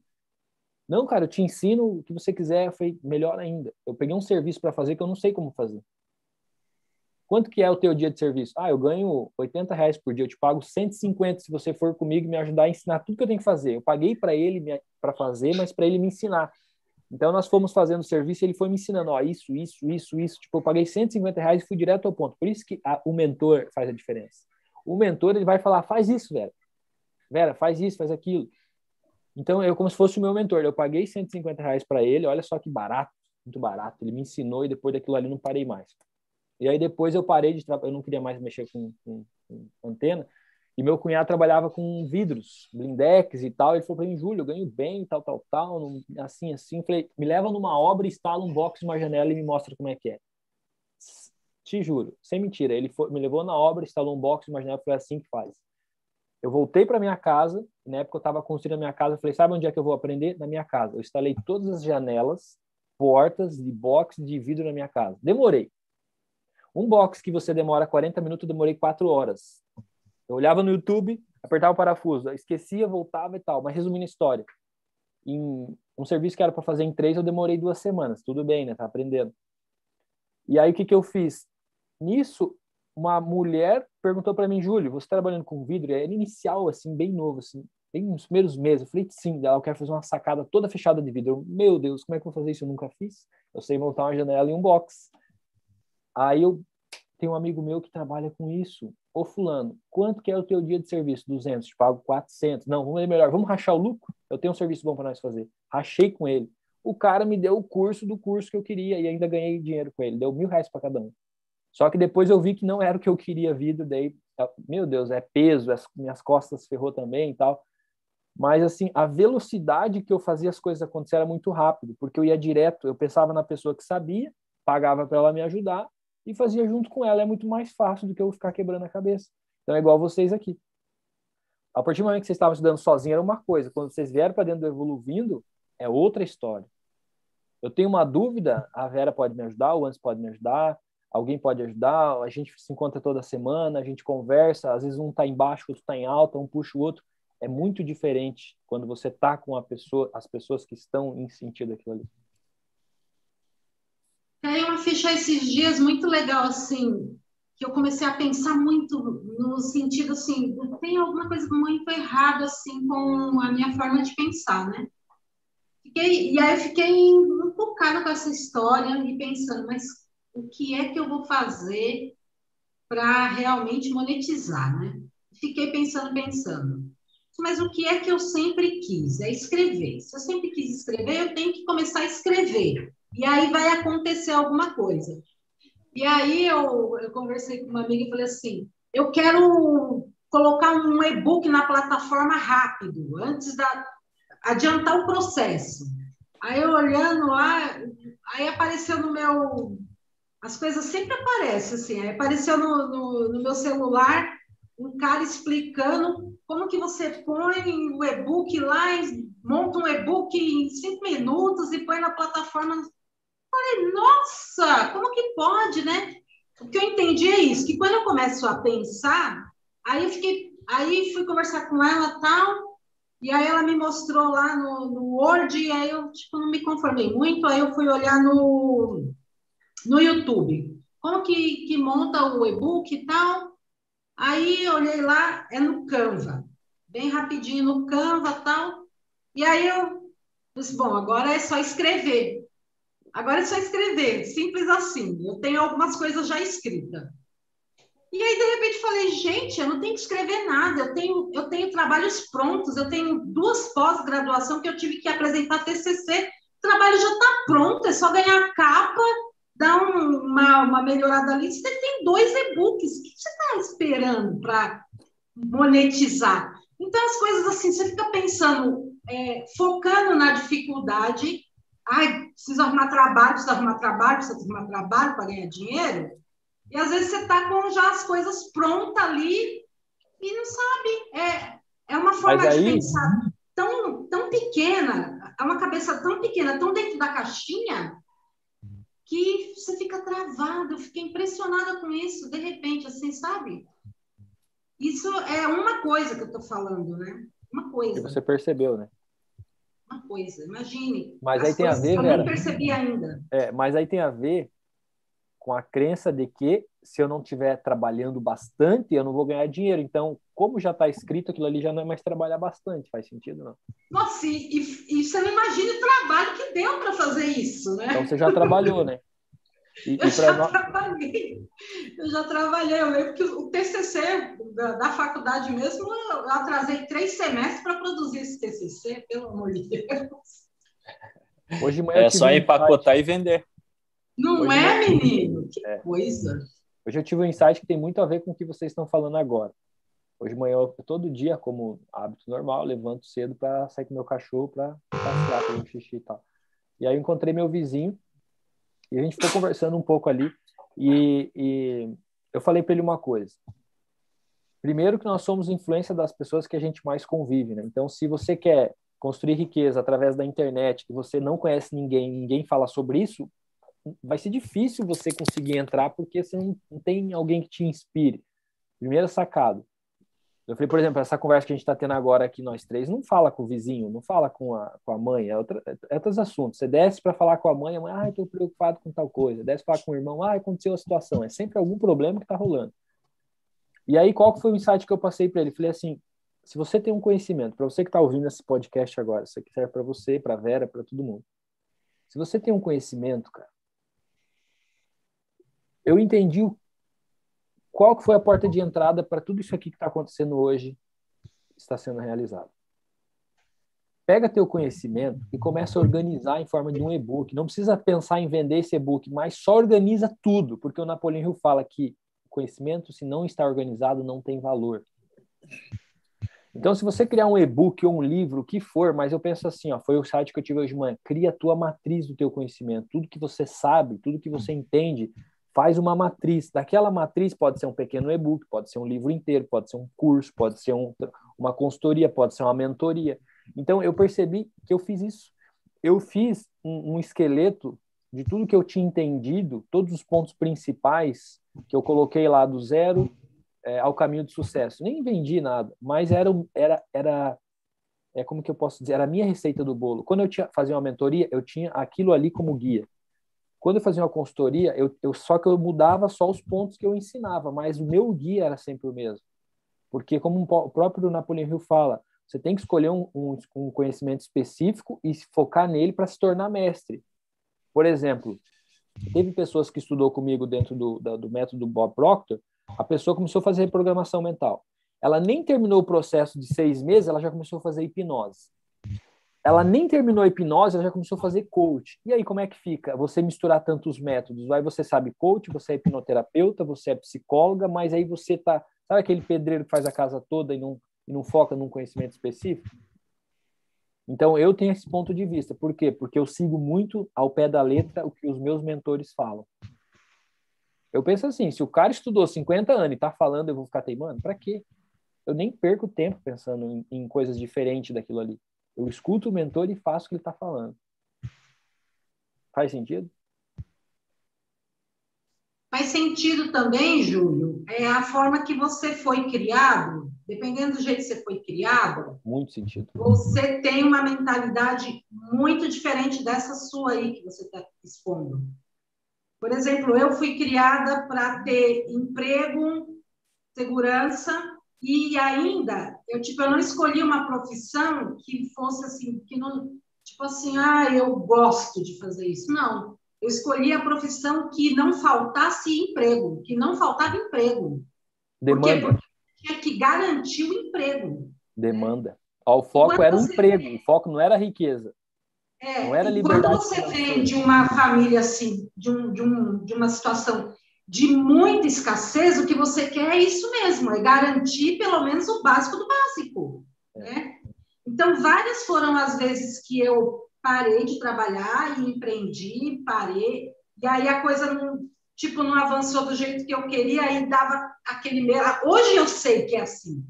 S1: Não, cara, eu te ensino o que você quiser. Eu falei: melhor ainda. Eu peguei um serviço para fazer que eu não sei como fazer. Quanto que é o teu dia de serviço? Ah, eu ganho 80 reais por dia, eu te pago 150 se você for comigo e me ajudar a ensinar tudo que eu tenho que fazer. Eu paguei para ele para fazer, mas para ele me ensinar. Então, nós fomos fazendo o serviço ele foi me ensinando, ó, isso, isso, isso, isso. Tipo, eu paguei 150 reais e fui direto ao ponto. Por isso que a, o mentor faz a diferença. O mentor, ele vai falar, faz isso, Vera. Vera, faz isso, faz aquilo. Então, eu como se fosse o meu mentor. Eu paguei 150 reais para ele, olha só que barato, muito barato. Ele me ensinou e depois daquilo ali não parei mais. E aí depois eu parei de trabalhar, eu não queria mais mexer com, com, com antena. E meu cunhado trabalhava com vidros, blindex e tal. Ele falou para mim, Júlio, eu ganho bem, tal, tal, tal, assim, assim. falei, me leva numa obra, instala um box, uma janela e me mostra como é que é. Te juro, sem mentira. Ele foi, me levou na obra, instalou um box, uma janela, foi assim que faz. Eu voltei para minha casa, na época eu estava construindo a minha casa, falei, sabe onde é que eu vou aprender? Na minha casa. Eu instalei todas as janelas, portas de box de vidro na minha casa. Demorei. Um box que você demora 40 minutos, eu demorei 4 horas. Eu olhava no YouTube, apertava o parafuso, esquecia, voltava e tal. Mas resumindo a história, em um serviço que era para fazer em três, eu demorei duas semanas. Tudo bem, né? Tá aprendendo. E aí o que que eu fiz? Nisso, uma mulher perguntou para mim, Júlio, você tá trabalhando com vidro? Era inicial, assim, bem novo, assim, bem nos primeiros meses. Eu falei, sim, ela quer fazer uma sacada toda fechada de vidro. Eu, Meu Deus, como é que eu vou fazer isso? Eu nunca fiz. Eu sei montar uma janela e um box. Aí eu tenho um amigo meu que trabalha com isso. Ô fulano, quanto que é o teu dia de serviço? 200, te pago 400. Não, vamos ver melhor, vamos rachar o lucro? Eu tenho um serviço bom para nós fazer. Rachei com ele. O cara me deu o curso do curso que eu queria e ainda ganhei dinheiro com ele. Deu mil reais para cada um. Só que depois eu vi que não era o que eu queria vida, daí, meu Deus, é peso, as minhas costas ferrou também e tal. Mas, assim, a velocidade que eu fazia as coisas acontecer era muito rápido, porque eu ia direto, eu pensava na pessoa que sabia, pagava para ela me ajudar, e fazia junto com ela. É muito mais fácil do que eu ficar quebrando a cabeça. Então é igual vocês aqui. A partir do momento que vocês estavam estudando sozinho era uma coisa. Quando vocês vieram para dentro do Evoluindo, é outra história. Eu tenho uma dúvida, a Vera pode me ajudar, o Antes pode me ajudar, alguém pode ajudar, a gente se encontra toda semana, a gente conversa, às vezes um está embaixo, o outro está em alta, um puxa o outro. É muito diferente quando você está com pessoa, as pessoas que estão em sentido aquilo ali.
S2: Caiu uma ficha esses dias muito legal, assim, que eu comecei a pensar muito no sentido assim, tem alguma coisa muito errada assim com a minha forma de pensar, né? Fiquei, e aí eu fiquei bocado com essa história e pensando, mas o que é que eu vou fazer para realmente monetizar, né? Fiquei pensando, pensando. Mas o que é que eu sempre quis? É escrever. Se eu sempre quis escrever, eu tenho que começar a escrever. E aí vai acontecer alguma coisa. E aí eu, eu conversei com uma amiga e falei assim: eu quero colocar um e-book na plataforma rápido, antes da adiantar o processo. Aí eu olhando lá, aí apareceu no meu. As coisas sempre aparecem, assim. Aí apareceu no, no, no meu celular um cara explicando como que você põe o e-book lá, monta um e-book em cinco minutos e põe na plataforma Falei, nossa, como que pode, né? O que eu entendi é isso, que quando eu começo a pensar, aí eu fiquei, aí fui conversar com ela tal, e aí ela me mostrou lá no, no Word, e aí eu tipo, não me conformei muito, aí eu fui olhar no, no YouTube. Como que, que monta o e-book e tal? Aí eu olhei lá, é no Canva, bem rapidinho no Canva tal. E aí eu disse, bom, agora é só escrever. Agora é só escrever, simples assim. Eu tenho algumas coisas já escritas. E aí, de repente, falei, gente, eu não tenho que escrever nada, eu tenho, eu tenho trabalhos prontos, eu tenho duas pós-graduação que eu tive que apresentar TCC, o trabalho já está pronto, é só ganhar capa, dar um, uma, uma melhorada ali. Você tem dois e-books, o que você está esperando para monetizar? Então, as coisas assim, você fica pensando, é, focando na dificuldade Ai, precisa arrumar trabalho, precisa arrumar trabalho, precisa arrumar trabalho para ganhar dinheiro. E às vezes você está com já as coisas prontas ali e não sabe. É, é uma forma aí... de pensar tão, tão pequena, é uma cabeça tão pequena, tão dentro da caixinha, que você fica travado. Eu fiquei impressionada com isso, de repente, assim, sabe? Isso é uma coisa que eu estou falando, né? Uma coisa.
S1: Que você percebeu, né?
S2: Uma coisa. Imagine.
S1: Mas aí tem a ver,
S2: que eu Vera, nem percebi ainda.
S1: É, mas aí tem a ver com a crença de que se eu não estiver trabalhando bastante, eu não vou ganhar dinheiro. Então, como já está escrito, aquilo ali já não é mais trabalhar bastante. Faz sentido, não?
S2: Nossa, e, e, e você não imagina o trabalho que deu para fazer isso, né?
S1: Então, você já trabalhou, né?
S2: E, eu e já nós... trabalhei, eu já trabalhei, eu lembro que o TCC da, da faculdade mesmo, eu atrasei três semestres para produzir esse TCC, pelo amor de Deus.
S3: Hoje manhã é só empacotar um e vender.
S2: Não Hoje é, menino? Que é. coisa.
S1: Hoje eu tive um insight que tem muito a ver com o que vocês estão falando agora. Hoje de manhã, eu, todo dia, como hábito normal, levanto cedo para sair com meu cachorro para passear, para um xixi e tal. E aí eu encontrei meu vizinho, e a gente ficou conversando um pouco ali e, e eu falei para ele uma coisa. Primeiro que nós somos influência das pessoas que a gente mais convive, né? Então, se você quer construir riqueza através da internet, que você não conhece ninguém, ninguém fala sobre isso, vai ser difícil você conseguir entrar porque você não, não tem alguém que te inspire. Primeira sacada. Eu falei, por exemplo, essa conversa que a gente está tendo agora aqui, nós três, não fala com o vizinho, não fala com a, com a mãe, é, outra, é outros assuntos. Você desce para falar com a mãe, a mãe, ah, estou preocupado com tal coisa. Desce para falar com o irmão, ah, aconteceu a situação. É sempre algum problema que está rolando. E aí, qual que foi o insight que eu passei para ele? Falei assim, se você tem um conhecimento, para você que está ouvindo esse podcast agora, isso aqui serve para você, para Vera, para todo mundo. Se você tem um conhecimento, cara, eu entendi o qual que foi a porta de entrada para tudo isso aqui que está acontecendo hoje está sendo realizado? Pega teu conhecimento e começa a organizar em forma de um e-book. Não precisa pensar em vender esse e-book, mas só organiza tudo, porque o Napoleão Hill fala que conhecimento, se não está organizado, não tem valor. Então, se você criar um e-book ou um livro, o que for, mas eu penso assim, ó, foi o site que eu tive hoje de manhã, cria a tua matriz do teu conhecimento, tudo que você sabe, tudo que você entende, faz uma matriz. Daquela matriz pode ser um pequeno e-book, pode ser um livro inteiro, pode ser um curso, pode ser um, uma consultoria, pode ser uma mentoria. Então eu percebi que eu fiz isso. Eu fiz um, um esqueleto de tudo que eu tinha entendido, todos os pontos principais que eu coloquei lá do zero é, ao caminho do sucesso. Nem vendi nada, mas era era era é como que eu posso dizer, era a minha receita do bolo. Quando eu tinha fazia uma mentoria, eu tinha aquilo ali como guia. Quando eu fazia uma consultoria, eu, eu só que eu mudava só os pontos que eu ensinava, mas o meu guia era sempre o mesmo. Porque, como o próprio Napoleão Hill fala, você tem que escolher um, um, um conhecimento específico e focar nele para se tornar mestre. Por exemplo, teve pessoas que estudou comigo dentro do, da, do método Bob Proctor, a pessoa começou a fazer reprogramação mental. Ela nem terminou o processo de seis meses, ela já começou a fazer hipnose. Ela nem terminou a hipnose, ela já começou a fazer coach. E aí, como é que fica? Você misturar tantos métodos. Aí você sabe coach, você é hipnoterapeuta, você é psicóloga, mas aí você tá. Sabe aquele pedreiro que faz a casa toda e não, e não foca num conhecimento específico? Então, eu tenho esse ponto de vista. Por quê? Porque eu sigo muito ao pé da letra o que os meus mentores falam. Eu penso assim, se o cara estudou 50 anos e está falando, eu vou ficar teimando? Para quê? Eu nem perco tempo pensando em, em coisas diferentes daquilo ali. Eu escuto o mentor e faço o que ele está falando. Faz sentido?
S2: Faz sentido também, Júlio, é a forma que você foi criado, dependendo do jeito que você foi criado.
S1: Muito sentido.
S2: Você tem uma mentalidade muito diferente dessa sua aí que você está expondo. Por exemplo, eu fui criada para ter emprego, segurança e ainda, eu, tipo, eu não escolhi uma profissão que fosse assim, que não, tipo assim, ah, eu gosto de fazer isso. Não. Eu escolhi a profissão que não faltasse emprego, que não faltava emprego.
S1: Demanda.
S2: Porque tinha que garantir o emprego.
S1: Demanda. Né? o foco era o emprego, vem... o foco não era a riqueza.
S2: É, não era liberdade. Quando você vem de uma família assim, de, um, de, um, de uma situação de muita escassez, o que você quer é isso mesmo, é garantir pelo menos o básico do básico, é. né? Então, várias foram as vezes que eu parei de trabalhar e empreendi, parei, e aí a coisa não, tipo, não avançou do jeito que eu queria, e dava aquele medo. Hoje eu sei que é assim.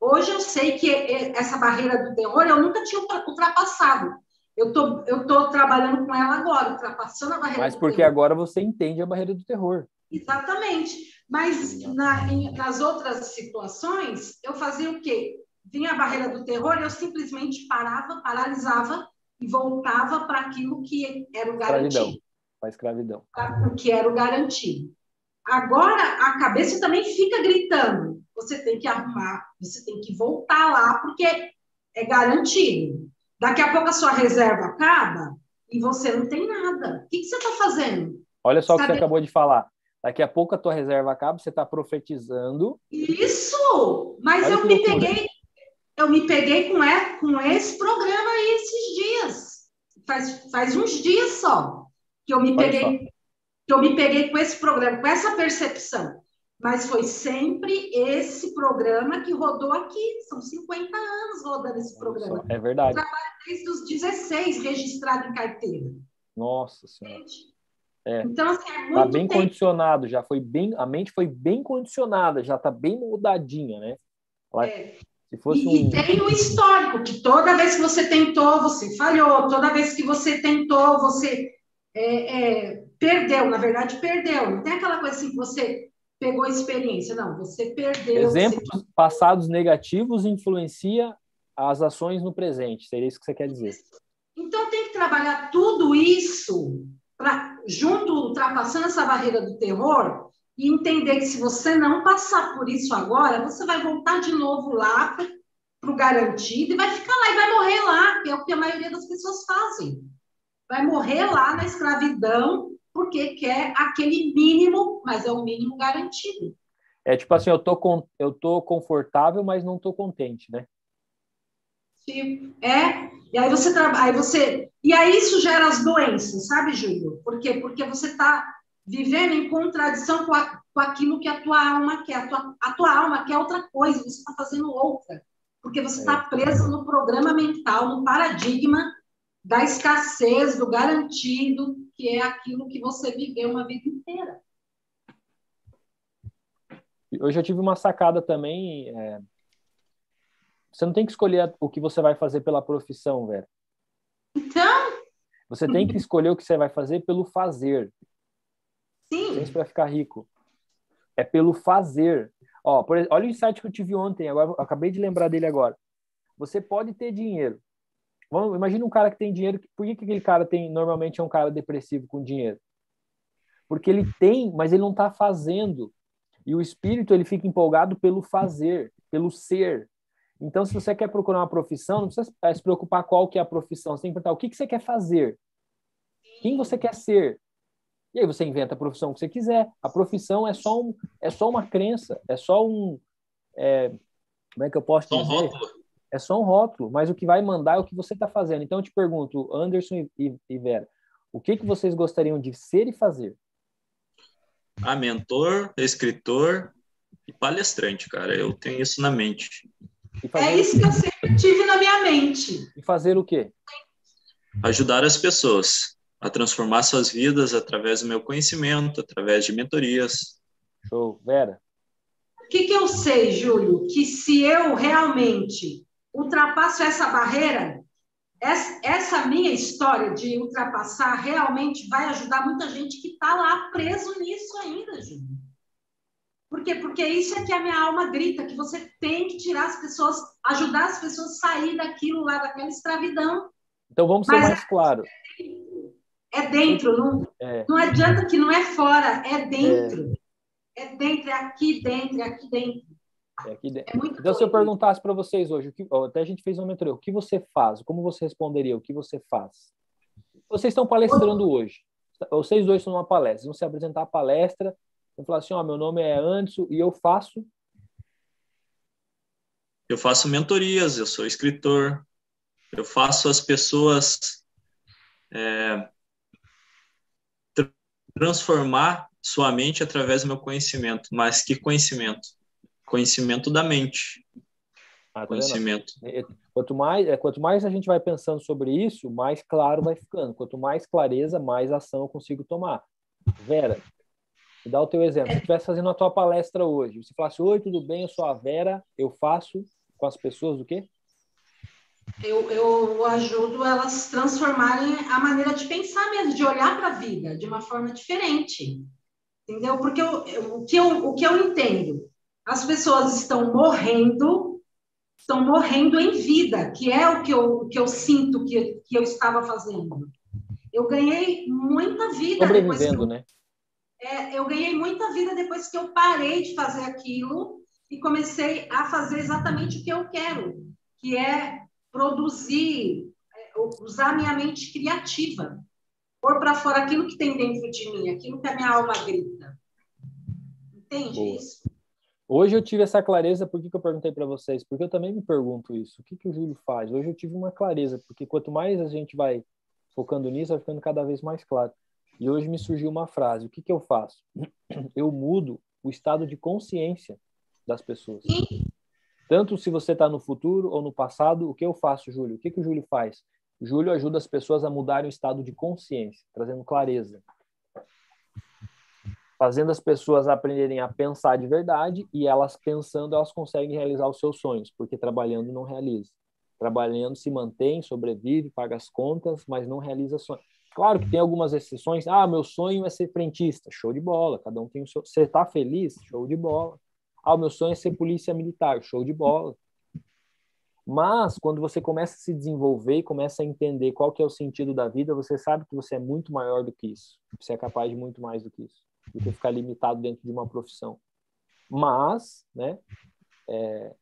S2: Hoje eu sei que essa barreira do terror eu nunca tinha ultrapassado. Eu tô, eu tô trabalhando com ela agora, ultrapassando a barreira
S1: Mas porque agora você entende a barreira do terror.
S2: Exatamente. Mas na, em, nas outras situações, eu fazia o quê? Vinha a barreira do terror, eu simplesmente parava, paralisava e voltava para aquilo que era o garantido.
S1: Para a escravidão.
S2: O que era o garantido. Agora, a cabeça também fica gritando. Você tem que arrumar, você tem que voltar lá, porque é garantido. Daqui a pouco a sua reserva acaba e você não tem nada. O que, que você está fazendo?
S1: Olha só o que você acabou de falar. Daqui a pouco a tua reserva acaba, você está profetizando.
S2: Isso! Mas Olha eu me loucura. peguei, eu me peguei com, é, com esse programa aí esses dias. Faz, faz uns dias só que eu me Olha peguei, só. que eu me peguei com esse programa, com essa percepção. Mas foi sempre esse programa que rodou aqui. São 50 anos rodando esse programa.
S1: É verdade. Eu
S2: trabalho desde os 16 registrado em carteira.
S1: Nossa Senhora. Gente, é. Então, assim, é tá tá bem tempo. condicionado, já foi bem, a mente foi bem condicionada, já está bem mudadinha, né?
S2: Ela, é. se fosse e, um... e tem o um histórico, que toda vez que você tentou, você falhou, toda vez que você tentou, você é, é, perdeu, na verdade, perdeu. Não tem aquela coisa assim que você pegou experiência, não, você perdeu.
S1: Exemplos
S2: você...
S1: passados negativos influencia as ações no presente, seria isso que você quer dizer.
S2: Então tem que trabalhar tudo isso pra, junto, ultrapassando essa barreira do terror, e entender que se você não passar por isso agora, você vai voltar de novo lá para o garantido e vai ficar lá e vai morrer lá, que é o que a maioria das pessoas fazem. Vai morrer lá na escravidão porque quer aquele mínimo, mas é o mínimo garantido.
S1: É tipo assim, eu tô, com, eu tô confortável, mas não tô contente, né?
S2: Sim, é. E aí você trabalha, você e aí isso gera as doenças, sabe, Júlio? Por quê? Porque você está vivendo em contradição com, a, com, aquilo que a tua alma quer. A tua, a tua alma quer outra coisa, você está fazendo outra. Porque você está é. preso no programa mental, no paradigma da escassez, do garantido, que é aquilo que você viveu uma vida inteira.
S1: Hoje eu tive uma sacada também. É... Você não tem que escolher o que você vai fazer pela profissão, velho.
S2: Então.
S1: Você tem que escolher o que você vai fazer pelo fazer.
S2: Sim.
S1: Isso para ficar rico. É pelo fazer. Ó, por, olha o insight que eu tive ontem, agora acabei de lembrar dele agora. Você pode ter dinheiro. Vamos, imagina um cara que tem dinheiro. Por que, que aquele cara tem normalmente é um cara depressivo com dinheiro? porque ele tem, mas ele não está fazendo. E o espírito ele fica empolgado pelo fazer, pelo ser. Então, se você quer procurar uma profissão, não precisa se preocupar qual que é a profissão. Você tem que perguntar o que, que você quer fazer, quem você quer ser. E aí você inventa a profissão que você quiser. A profissão é só, um, é só uma crença, é só um. É, como é que eu posso só dizer? Um rótulo. É só um rótulo, mas o que vai mandar é o que você está fazendo. Então eu te pergunto, Anderson e, e Vera, o que, que vocês gostariam de ser e fazer?
S3: Ah, mentor, escritor e palestrante, cara. Eu tenho isso na mente.
S2: É isso que eu sempre tive na minha mente.
S1: E fazer o quê?
S3: Ajudar as pessoas a transformar suas vidas através do meu conhecimento, através de mentorias.
S1: Show. Vera?
S2: O que, que eu sei, Júlio? Que se eu realmente ultrapasso essa barreira, essa, essa minha história de ultrapassar realmente vai ajudar muita gente que está lá preso nisso ainda, Júlio. Por quê? Porque isso é que a minha alma grita, que você tem que tirar as pessoas, ajudar as pessoas a sair daquilo lá, daquela escravidão.
S1: Então vamos ser Mas mais claros.
S2: É dentro, não, é. não adianta que não é fora, é dentro. É, é dentro, é aqui dentro, é aqui dentro.
S1: É aqui dentro. É então, se eu perguntasse para vocês hoje, o que, até a gente fez uma mentoria, o que você faz? Como você responderia? O que você faz? Vocês estão palestrando hoje. Vocês dois estão numa palestra. Vão se apresentar a palestra. Vão falar assim: ó, meu nome é Anderson e eu faço.
S3: Eu faço mentorias, eu sou escritor. Eu faço as pessoas é, transformar sua mente através do meu conhecimento. Mas que conhecimento? Conhecimento da mente. Ah, tá conhecimento.
S1: É, quanto mais, é, quanto mais a gente vai pensando sobre isso, mais claro vai ficando. Quanto mais clareza, mais ação eu consigo tomar. Vera, me dá o teu exemplo. Se estivesse fazendo a tua palestra hoje, você falasse, oi, tudo bem, eu sou a Vera, eu faço com as pessoas o quê?
S2: eu, eu ajudo elas transformarem a maneira de pensar mesmo, de olhar para a vida de uma forma diferente. Entendeu? Porque eu, eu, o, que eu, o que eu entendo, as pessoas estão morrendo, estão morrendo em vida, que é o que eu, o que eu sinto que, que eu estava fazendo. Eu ganhei muita vida
S1: que eu, né?
S2: É, eu ganhei muita vida depois que eu parei de fazer aquilo e comecei a fazer exatamente o que eu quero, que é produzir, é, usar minha mente criativa, pôr para fora aquilo que tem dentro de mim, aquilo que a minha alma grita. Entende Boa. isso?
S1: Hoje eu tive essa clareza, por que, que eu perguntei para vocês? Porque eu também me pergunto isso. O que, que o Júlio faz? Hoje eu tive uma clareza, porque quanto mais a gente vai focando nisso, vai ficando cada vez mais claro. E hoje me surgiu uma frase: o que, que eu faço? Eu mudo o estado de consciência das pessoas. Tanto se você está no futuro ou no passado, o que eu faço, Júlio? O que, que o Júlio faz? Júlio ajuda as pessoas a mudarem o estado de consciência, trazendo clareza. Fazendo as pessoas aprenderem a pensar de verdade e elas pensando, elas conseguem realizar os seus sonhos, porque trabalhando não realiza. Trabalhando se mantém, sobrevive, paga as contas, mas não realiza sonhos. Claro que tem algumas exceções. Ah, meu sonho é ser frentista. Show de bola. Cada um tem o seu. Você está feliz? Show de bola. Ah, meu sonho é ser polícia militar, show de bola. Mas quando você começa a se desenvolver e começa a entender qual que é o sentido da vida, você sabe que você é muito maior do que isso. Você é capaz de muito mais do que isso, do que ficar limitado dentro de uma profissão. Mas, né, é,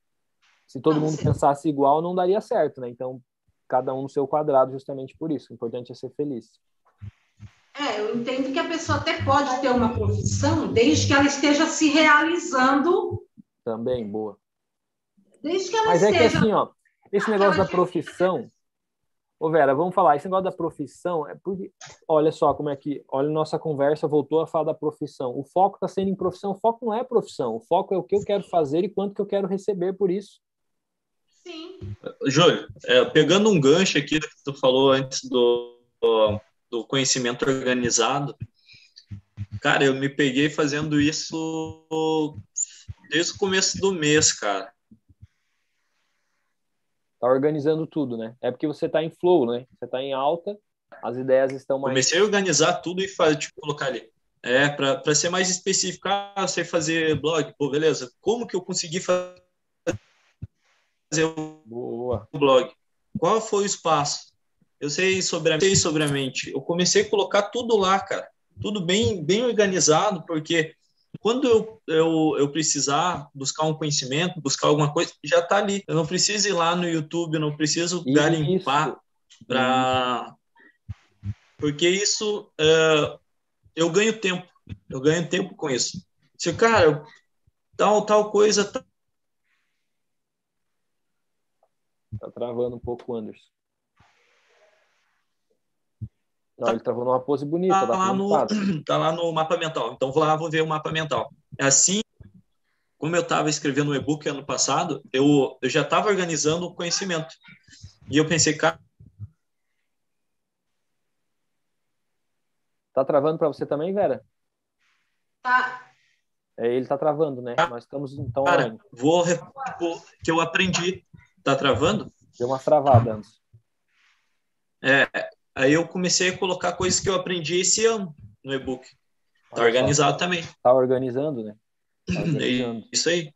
S1: se todo mundo pensasse igual, não daria certo, né? Então, cada um no seu quadrado, justamente por isso. O importante é ser feliz.
S2: É, eu entendo que a pessoa até pode ter uma profissão desde que ela esteja se realizando.
S1: Também, boa.
S2: Desde que ela
S1: Mas
S2: esteja...
S1: é que assim, ó, esse negócio da profissão. Ô Vera, vamos falar, esse negócio da profissão é porque, olha só como é que, olha, nossa conversa voltou a falar da profissão. O foco está sendo em profissão, o foco não é profissão, o foco é o que eu quero fazer e quanto que eu quero receber por isso.
S2: Sim.
S3: Júlio, é, pegando um gancho aqui do que tu falou antes do, do conhecimento organizado, cara, eu me peguei fazendo isso desde o começo do mês, cara.
S1: Tá organizando tudo, né? É porque você tá em flow, né? Você tá em alta, as ideias estão mais.
S3: Comecei a organizar tudo e fazer, tipo, colocar ali. É, para ser mais específico, ah, sei fazer blog, pô, beleza. Como que eu consegui fazer o
S1: Boa.
S3: blog? Qual foi o espaço? Eu sei sobre a, sei sobre a mente. Eu comecei a colocar tudo lá, cara. tudo bem, bem organizado, porque quando eu, eu, eu precisar buscar um conhecimento, buscar alguma coisa, já está ali. Eu não preciso ir lá no YouTube, eu não preciso isso. garimpar para. Porque isso uh, eu ganho tempo. Eu ganho tempo com isso. Se, cara, tal, tal coisa. Tá...
S1: travando um pouco, Anderson. Não, tá, ele travou numa pose bonita.
S3: Tá lá, no, tá lá no mapa mental. Então vou lá, vou ver o mapa mental. É assim, como eu estava escrevendo o um e-book ano passado, eu, eu já estava organizando o conhecimento. E eu pensei, cara.
S1: Tá travando para você também, Vera?
S2: Tá.
S1: É, ele tá travando, né? Tá. Nós estamos então.
S3: Cara, vou, vou que eu aprendi. Tá travando?
S1: Deu uma travada antes.
S3: É, Aí eu comecei a colocar coisas que eu aprendi esse ano no e-book. Tá organizado também.
S1: Tá organizando, né? Tá
S3: organizando. Isso aí.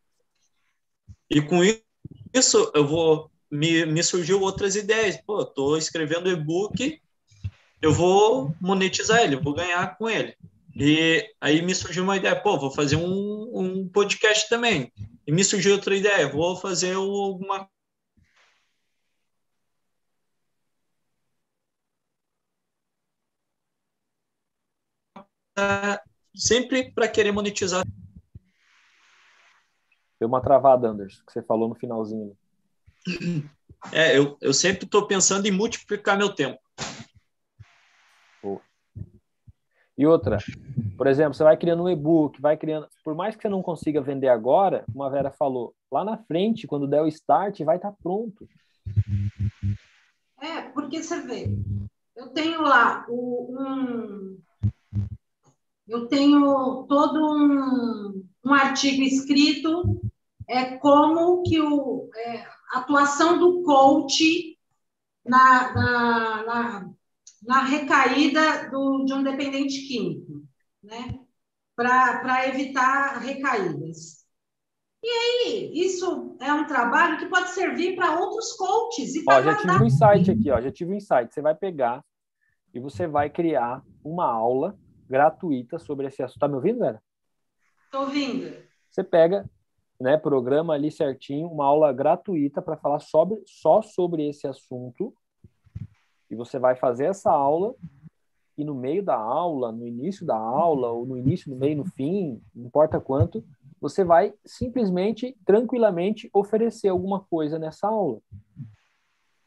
S3: E com isso eu vou me, me surgiu outras ideias. Pô, tô escrevendo e-book, eu vou monetizar ele, vou ganhar com ele. E aí me surgiu uma ideia, pô, vou fazer um, um podcast também. E me surgiu outra ideia, vou fazer alguma sempre para querer monetizar.
S1: Deu uma travada, Anderson, que você falou no finalzinho.
S3: É, eu, eu sempre estou pensando em multiplicar meu tempo.
S1: E outra, por exemplo, você vai criando um e-book, vai criando. Por mais que você não consiga vender agora, como a Vera falou, lá na frente, quando der o start, vai estar tá pronto.
S2: É, porque você vê, eu tenho lá o, um, eu tenho todo um, um artigo escrito é como que o, é, a atuação do coach na, na, na, na recaída do, de um dependente químico, né? Para evitar recaídas. E aí, isso é um trabalho que pode servir para outros coaches. E
S1: ó, já tive um insight aqui, ó, já tive um insight. Você vai pegar e você vai criar uma aula gratuita sobre esse assunto. Tá me ouvindo, Vera?
S2: Estou ouvindo.
S1: Você pega, né, programa ali certinho, uma aula gratuita para falar sobre, só sobre esse assunto. E você vai fazer essa aula e no meio da aula, no início da aula, ou no início, no meio, no fim, não importa quanto, você vai simplesmente, tranquilamente oferecer alguma coisa nessa aula.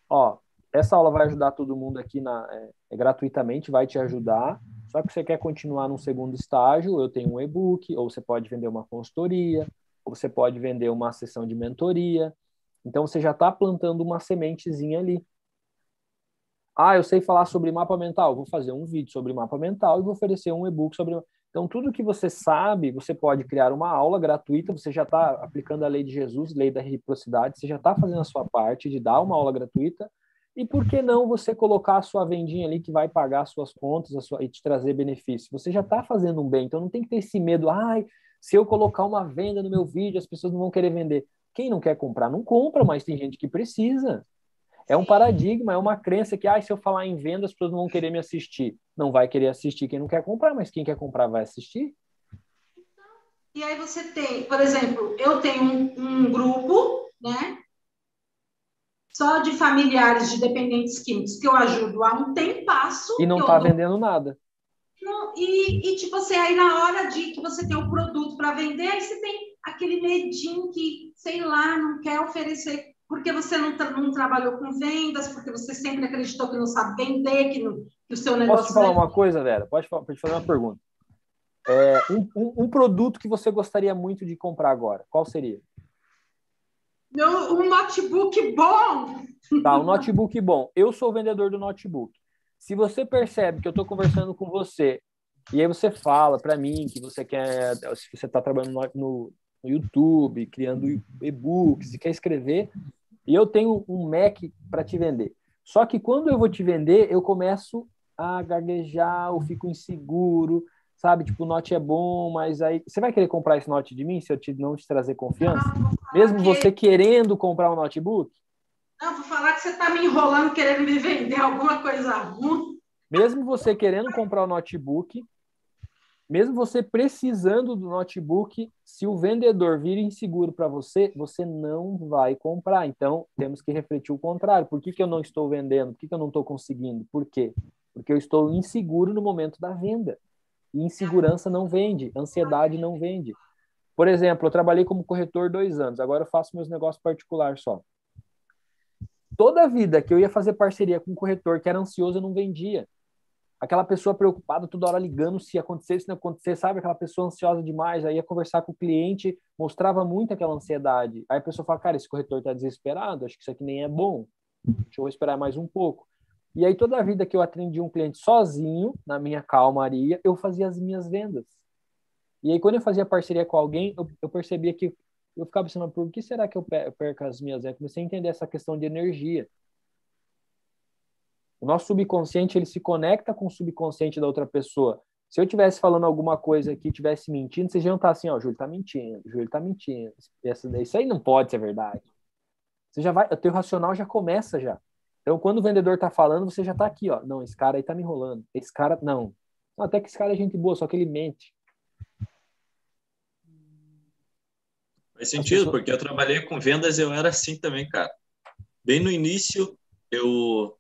S1: Ó, essa aula vai ajudar todo mundo aqui na, é, é gratuitamente, vai te ajudar. Só que você quer continuar num segundo estágio, eu tenho um e-book, ou você pode vender uma consultoria, ou você pode vender uma sessão de mentoria. Então você já está plantando uma sementezinha ali. Ah, eu sei falar sobre mapa mental, vou fazer um vídeo sobre mapa mental e vou oferecer um e-book sobre. Então, tudo que você sabe, você pode criar uma aula gratuita, você já está aplicando a lei de Jesus, lei da reciprocidade, você já está fazendo a sua parte de dar uma aula gratuita e por que não você colocar a sua vendinha ali que vai pagar as suas contas sua, e te trazer benefício? Você já está fazendo um bem, então não tem que ter esse medo. Ai, se eu colocar uma venda no meu vídeo, as pessoas não vão querer vender. Quem não quer comprar, não compra, mas tem gente que precisa. É um paradigma, é uma crença que, ah, se eu falar em venda, as pessoas não vão querer me assistir. Não vai querer assistir quem não quer comprar, mas quem quer comprar vai assistir.
S2: E aí você tem, por exemplo, eu tenho um, um grupo, né? Só de familiares de dependentes químicos que eu ajudo há um tempasso.
S1: E não está vendendo nada.
S2: Não, e, e, tipo assim, aí na hora de que você tem o um produto para vender, aí você tem aquele medinho que, sei lá, não quer oferecer, porque você não, não trabalhou com vendas, porque você sempre acreditou que não sabe vender, que, não, que o seu negócio.
S1: Posso te falar uma coisa, Vera? Pode, pode fazer uma pergunta. É, um, um, um produto que você gostaria muito de comprar agora, qual seria?
S2: Um notebook bom.
S1: Tá, um notebook bom. Eu sou o vendedor do notebook. Se você percebe que eu estou conversando com você e aí você fala para mim que você quer, se você está trabalhando no, no, YouTube, criando e-books e quer escrever, e eu tenho um Mac para te vender. Só que quando eu vou te vender, eu começo a gaguejar, eu fico inseguro, sabe? Tipo, o Note é bom, mas aí você vai querer comprar esse Note de mim se eu te, não te trazer confiança? Mesmo que... você querendo comprar um notebook?
S2: Não, vou falar que você está me enrolando querendo me vender alguma coisa ruim.
S1: Mesmo você querendo comprar o um notebook, Mesmo você precisando do notebook, se o vendedor vir inseguro para você, você não vai comprar. Então, temos que refletir o contrário. Por que, que eu não estou vendendo? Por que, que eu não estou conseguindo? Por quê? Porque eu estou inseguro no momento da venda. E insegurança não vende, ansiedade não vende. Por exemplo, eu trabalhei como corretor dois anos, agora eu faço meus negócios particulares só. Toda a vida que eu ia fazer parceria com um corretor que era ansioso, eu não vendia aquela pessoa preocupada toda hora ligando se acontecer, se não acontecer, sabe? Aquela pessoa ansiosa demais, aí ia conversar com o cliente, mostrava muito aquela ansiedade. Aí a pessoa fala, cara, esse corretor tá desesperado, acho que isso aqui nem é bom, deixa eu esperar mais um pouco. E aí toda a vida que eu atendi um cliente sozinho, na minha calmaria, eu fazia as minhas vendas. E aí quando eu fazia parceria com alguém, eu, eu percebia que eu ficava pensando, por que será que eu perco as minhas vendas? Comecei a entender essa questão de energia. O nosso subconsciente ele se conecta com o subconsciente da outra pessoa. Se eu tivesse falando alguma coisa aqui, tivesse mentindo, vocês iam estar assim, ó, o Júlio tá mentindo, o Júlio tá mentindo. Isso aí não pode ser verdade. Você já vai, o teu racional já começa já. Então, quando o vendedor tá falando, você já tá aqui, ó. Não, esse cara aí tá me enrolando. Esse cara, não. Até que esse cara é gente boa, só que ele mente.
S3: Faz sentido, pessoas... porque eu trabalhei com vendas eu era assim também, cara. Bem no início, eu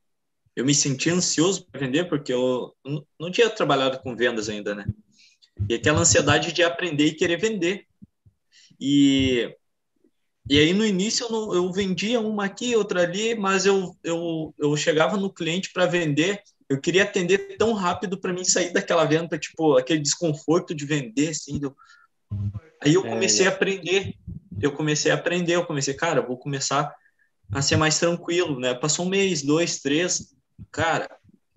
S3: eu me sentia ansioso para vender porque eu não tinha trabalhado com vendas ainda, né? E aquela ansiedade de aprender e querer vender. E, e aí no início eu, não, eu vendia uma aqui, outra ali, mas eu, eu, eu chegava no cliente para vender, eu queria atender tão rápido para mim sair daquela venda, tipo, aquele desconforto de vender, assim. Do... Aí eu é, comecei é, a aprender, eu comecei a aprender, eu comecei, cara, vou começar a ser mais tranquilo, né? Passou um mês, dois, três, cara,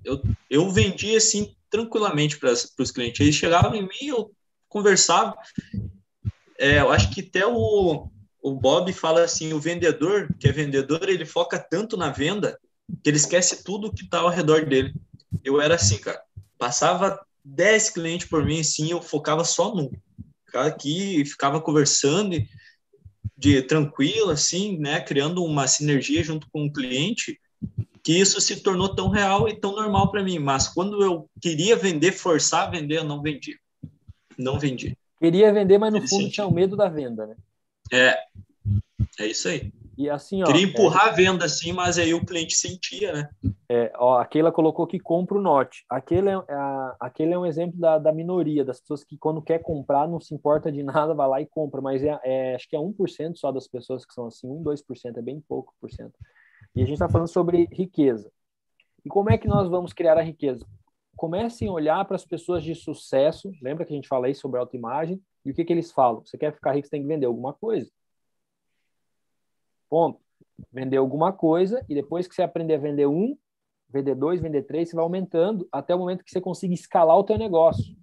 S3: eu, eu vendia assim tranquilamente para os clientes. Eles chegavam em mim, eu conversava. É, eu acho que até o, o Bob fala assim: o vendedor, que é vendedor, ele foca tanto na venda que ele esquece tudo que está ao redor dele. Eu era assim, cara. Passava 10 clientes por mim, assim, eu focava só num. Ficava aqui, ficava conversando de tranquilo, assim, né? Criando uma sinergia junto com o cliente que isso se tornou tão real e tão normal para mim. Mas quando eu queria vender, forçar a vender, eu não vendi. Não vendi.
S1: Queria vender, mas no fundo tinha o medo da venda, né?
S3: É. É isso aí.
S1: E assim, ó,
S3: Queria empurrar é... a venda assim, mas aí o cliente sentia, né?
S1: É, ó, aquela colocou que compra o norte. Aquele é, a, aquele é um exemplo da, da minoria, das pessoas que quando quer comprar não se importa de nada, vai lá e compra. Mas é, é acho que é 1% só das pessoas que são assim, 1, 2%, é bem pouco por cento. E a gente está falando sobre riqueza. E como é que nós vamos criar a riqueza? Comecem a olhar para as pessoas de sucesso. Lembra que a gente fala aí sobre autoimagem? E o que, que eles falam? Você quer ficar rico, você tem que vender alguma coisa. Ponto. Vender alguma coisa e depois que você aprender a vender um, vender dois, vender três, você vai aumentando até o momento que você consiga escalar o teu negócio.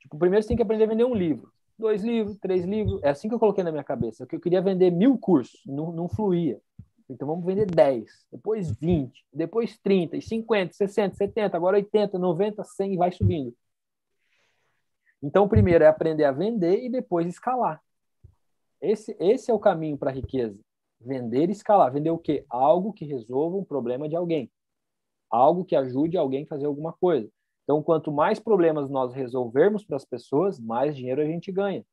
S1: Tipo, primeiro você tem que aprender a vender um livro, dois livros, três livros. É assim que eu coloquei na minha cabeça. Eu queria vender mil cursos, não, não fluía. Então vamos vender 10, depois 20, depois 30, 50, 60, 70, agora 80, 90, 100 e vai subindo. Então o primeiro é aprender a vender e depois escalar. Esse, esse é o caminho para a riqueza. Vender e escalar. Vender o quê? Algo que resolva um problema de alguém. Algo que ajude alguém a fazer alguma coisa. Então, quanto mais problemas nós resolvermos para as pessoas, mais dinheiro a gente ganha.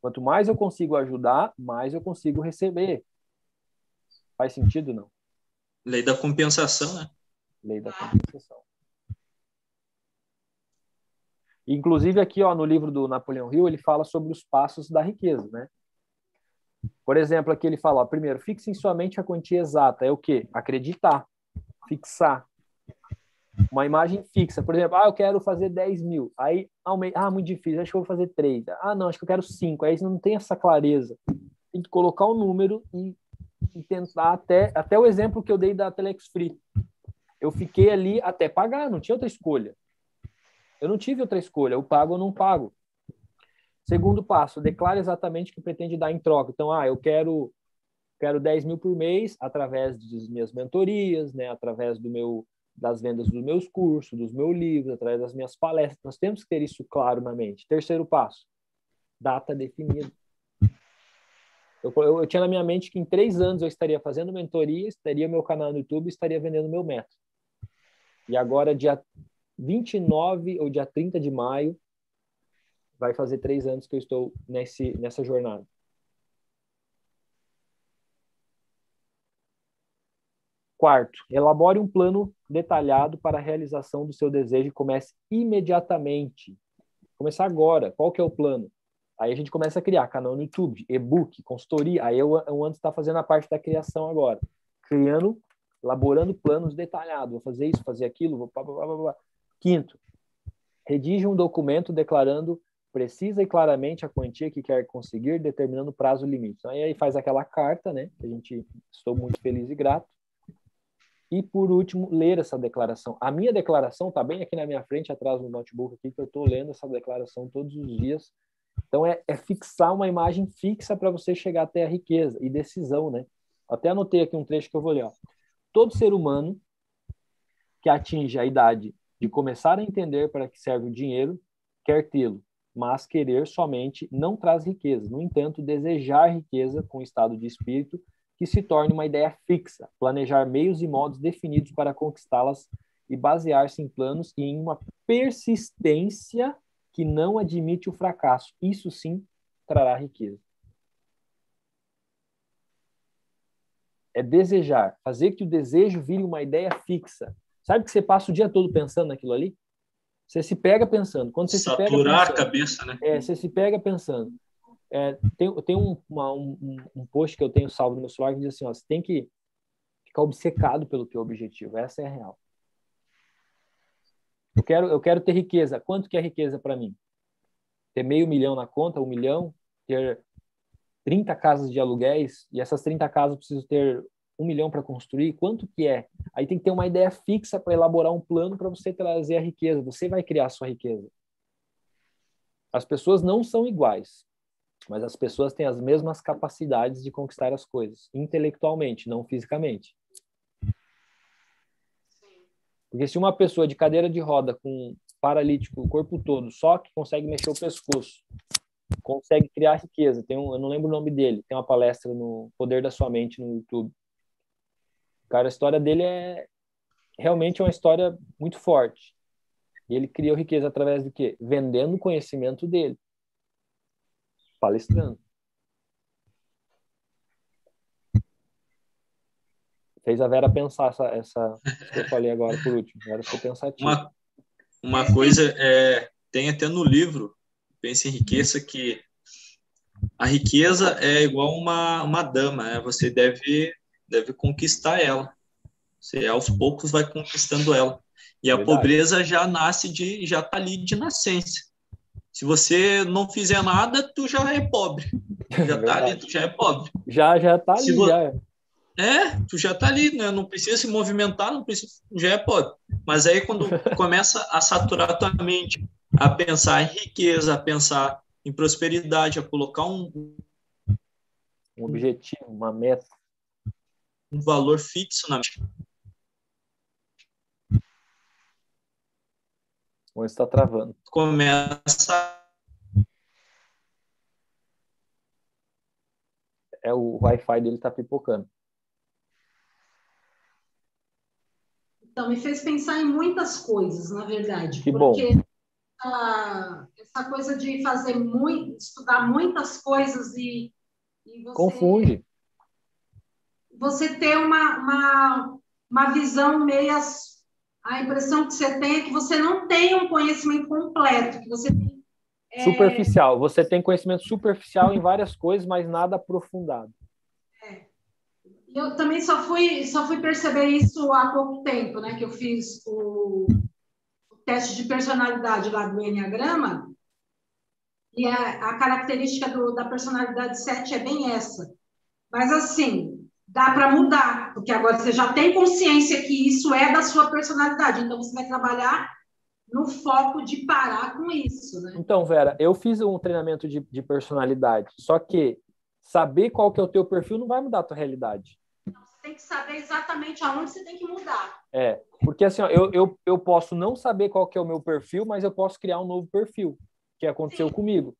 S1: Quanto mais eu consigo ajudar, mais eu consigo receber. Faz sentido, não?
S3: Lei da compensação, né?
S1: Lei da compensação. Inclusive aqui, ó, no livro do Napoleão Hill, ele fala sobre os passos da riqueza, né? Por exemplo, aqui ele fala, ó, primeiro, fixe em sua mente a quantia exata. É o quê? Acreditar, fixar. Uma imagem fixa. Por exemplo, ah, eu quero fazer 10 mil. Aí, ah, muito difícil, acho que eu vou fazer 3. Ah, não, acho que eu quero 5. Aí você não tem essa clareza. Tem que colocar o um número e e tentar até, até o exemplo que eu dei da Telex Free. Eu fiquei ali até pagar, não tinha outra escolha. Eu não tive outra escolha, eu pago ou não pago. Segundo passo, declare exatamente o que pretende dar em troca. Então, ah, eu quero quero 10 mil por mês através das minhas mentorias, né, através do meu das vendas dos meus cursos, dos meus livros, através das minhas palestras. Nós temos que ter isso claro na mente. Terceiro passo, data definida. Eu, eu, eu, tinha na minha mente que em três anos eu estaria fazendo mentoria, estaria meu canal no YouTube, estaria vendendo meu método. E agora, dia 29 ou dia 30 de maio, vai fazer três anos que eu estou nesse, nessa jornada. Quarto, elabore um plano detalhado para a realização do seu desejo e comece imediatamente. Começar agora. Qual que é o plano? Aí a gente começa a criar canal no YouTube, e-book, consultoria. Aí eu, eu antes está fazendo a parte da criação agora. Criando, elaborando planos detalhados. Vou fazer isso, fazer aquilo. Vou blá, blá, blá, blá. Quinto, redige um documento declarando precisa e claramente a quantia que quer conseguir, determinando prazo limite. Aí, aí faz aquela carta, né? Que a gente estou muito feliz e grato. E por último, ler essa declaração. A minha declaração está bem aqui na minha frente, atrás do notebook aqui, que eu estou lendo essa declaração todos os dias. Então é, é fixar uma imagem fixa para você chegar até a riqueza e decisão, né? Até anotei aqui um trecho que eu vou ler. Ó. Todo ser humano que atinge a idade de começar a entender para que serve o dinheiro quer tê-lo, mas querer somente não traz riqueza. No entanto, desejar riqueza com estado de espírito que se torne uma ideia fixa, planejar meios e modos definidos para conquistá-las e basear-se em planos e em uma persistência que não admite o fracasso. Isso sim trará riqueza. É desejar, fazer que o desejo vire uma ideia fixa. Sabe que você passa o dia todo pensando naquilo ali? Você se pega pensando. Quando você
S3: Saturar
S1: se pega pensando,
S3: a cabeça, né?
S1: É, você se pega pensando. É, tem tem um, uma, um, um post que eu tenho salvo no meu celular que diz assim: ó, você tem que ficar obcecado pelo teu objetivo. Essa é a real. Eu quero, eu quero ter riqueza. Quanto que é riqueza para mim? Ter meio milhão na conta, um milhão, ter 30 casas de aluguéis, e essas 30 casas eu preciso ter um milhão para construir, quanto que é? Aí tem que ter uma ideia fixa para elaborar um plano para você trazer a riqueza. Você vai criar a sua riqueza. As pessoas não são iguais mas as pessoas têm as mesmas capacidades de conquistar as coisas, intelectualmente, não fisicamente. Porque se uma pessoa de cadeira de roda com paralítico, o corpo todo, só que consegue mexer o pescoço, consegue criar riqueza, tem um, eu não lembro o nome dele, tem uma palestra no Poder da Sua Mente no YouTube. Cara, a história dele é realmente uma história muito forte. E ele criou riqueza através do quê? Vendendo o conhecimento dele palestrando. Fez a Vera pensar essa, essa que eu falei agora por último. Agora ficou pensativo.
S3: Uma, uma coisa é tem até no livro Pense em Riqueza que a riqueza é igual uma, uma dama, né? você deve deve conquistar ela. Você aos poucos vai conquistando ela. E a Verdade. pobreza já nasce de já tá ali de nascença. Se você não fizer nada, tu já é pobre. Já é tá ali, tu já é pobre.
S1: Já, já tá ali, já.
S3: É, tu já tá ali, né? Não precisa se movimentar, não precisa, já é pobre. Mas aí quando começa a saturar tua mente, a pensar em riqueza, a pensar em prosperidade, a colocar um
S1: um objetivo, uma meta,
S3: um valor fixo na.
S1: Ou está travando.
S3: Começa.
S1: É o Wi-Fi dele está pipocando.
S2: Então, me fez pensar em muitas coisas, na verdade.
S1: Que porque bom.
S2: Essa, essa coisa de fazer muito, estudar muitas coisas e, e você,
S1: Confunde.
S2: Você ter uma, uma, uma visão meias a impressão que você tem é que você não tem um conhecimento completo, que você tem,
S1: é... superficial. Você tem conhecimento superficial em várias coisas, mas nada aprofundado.
S2: É. Eu também só fui só fui perceber isso há pouco tempo, né? Que eu fiz o, o teste de personalidade lá do Enneagrama. E a, a característica do, da personalidade 7 é bem essa. Mas assim, dá para mudar, porque agora você já tem consciência que isso é da sua personalidade, então você vai trabalhar no foco de parar com isso, né?
S1: Então, Vera, eu fiz um treinamento de, de personalidade, só que saber qual que é o teu perfil não vai mudar a tua realidade.
S2: Você tem que saber exatamente aonde você tem que mudar.
S1: É, porque assim, ó, eu, eu, eu posso não saber qual que é o meu perfil, mas eu posso criar um novo perfil, que aconteceu Sim. comigo.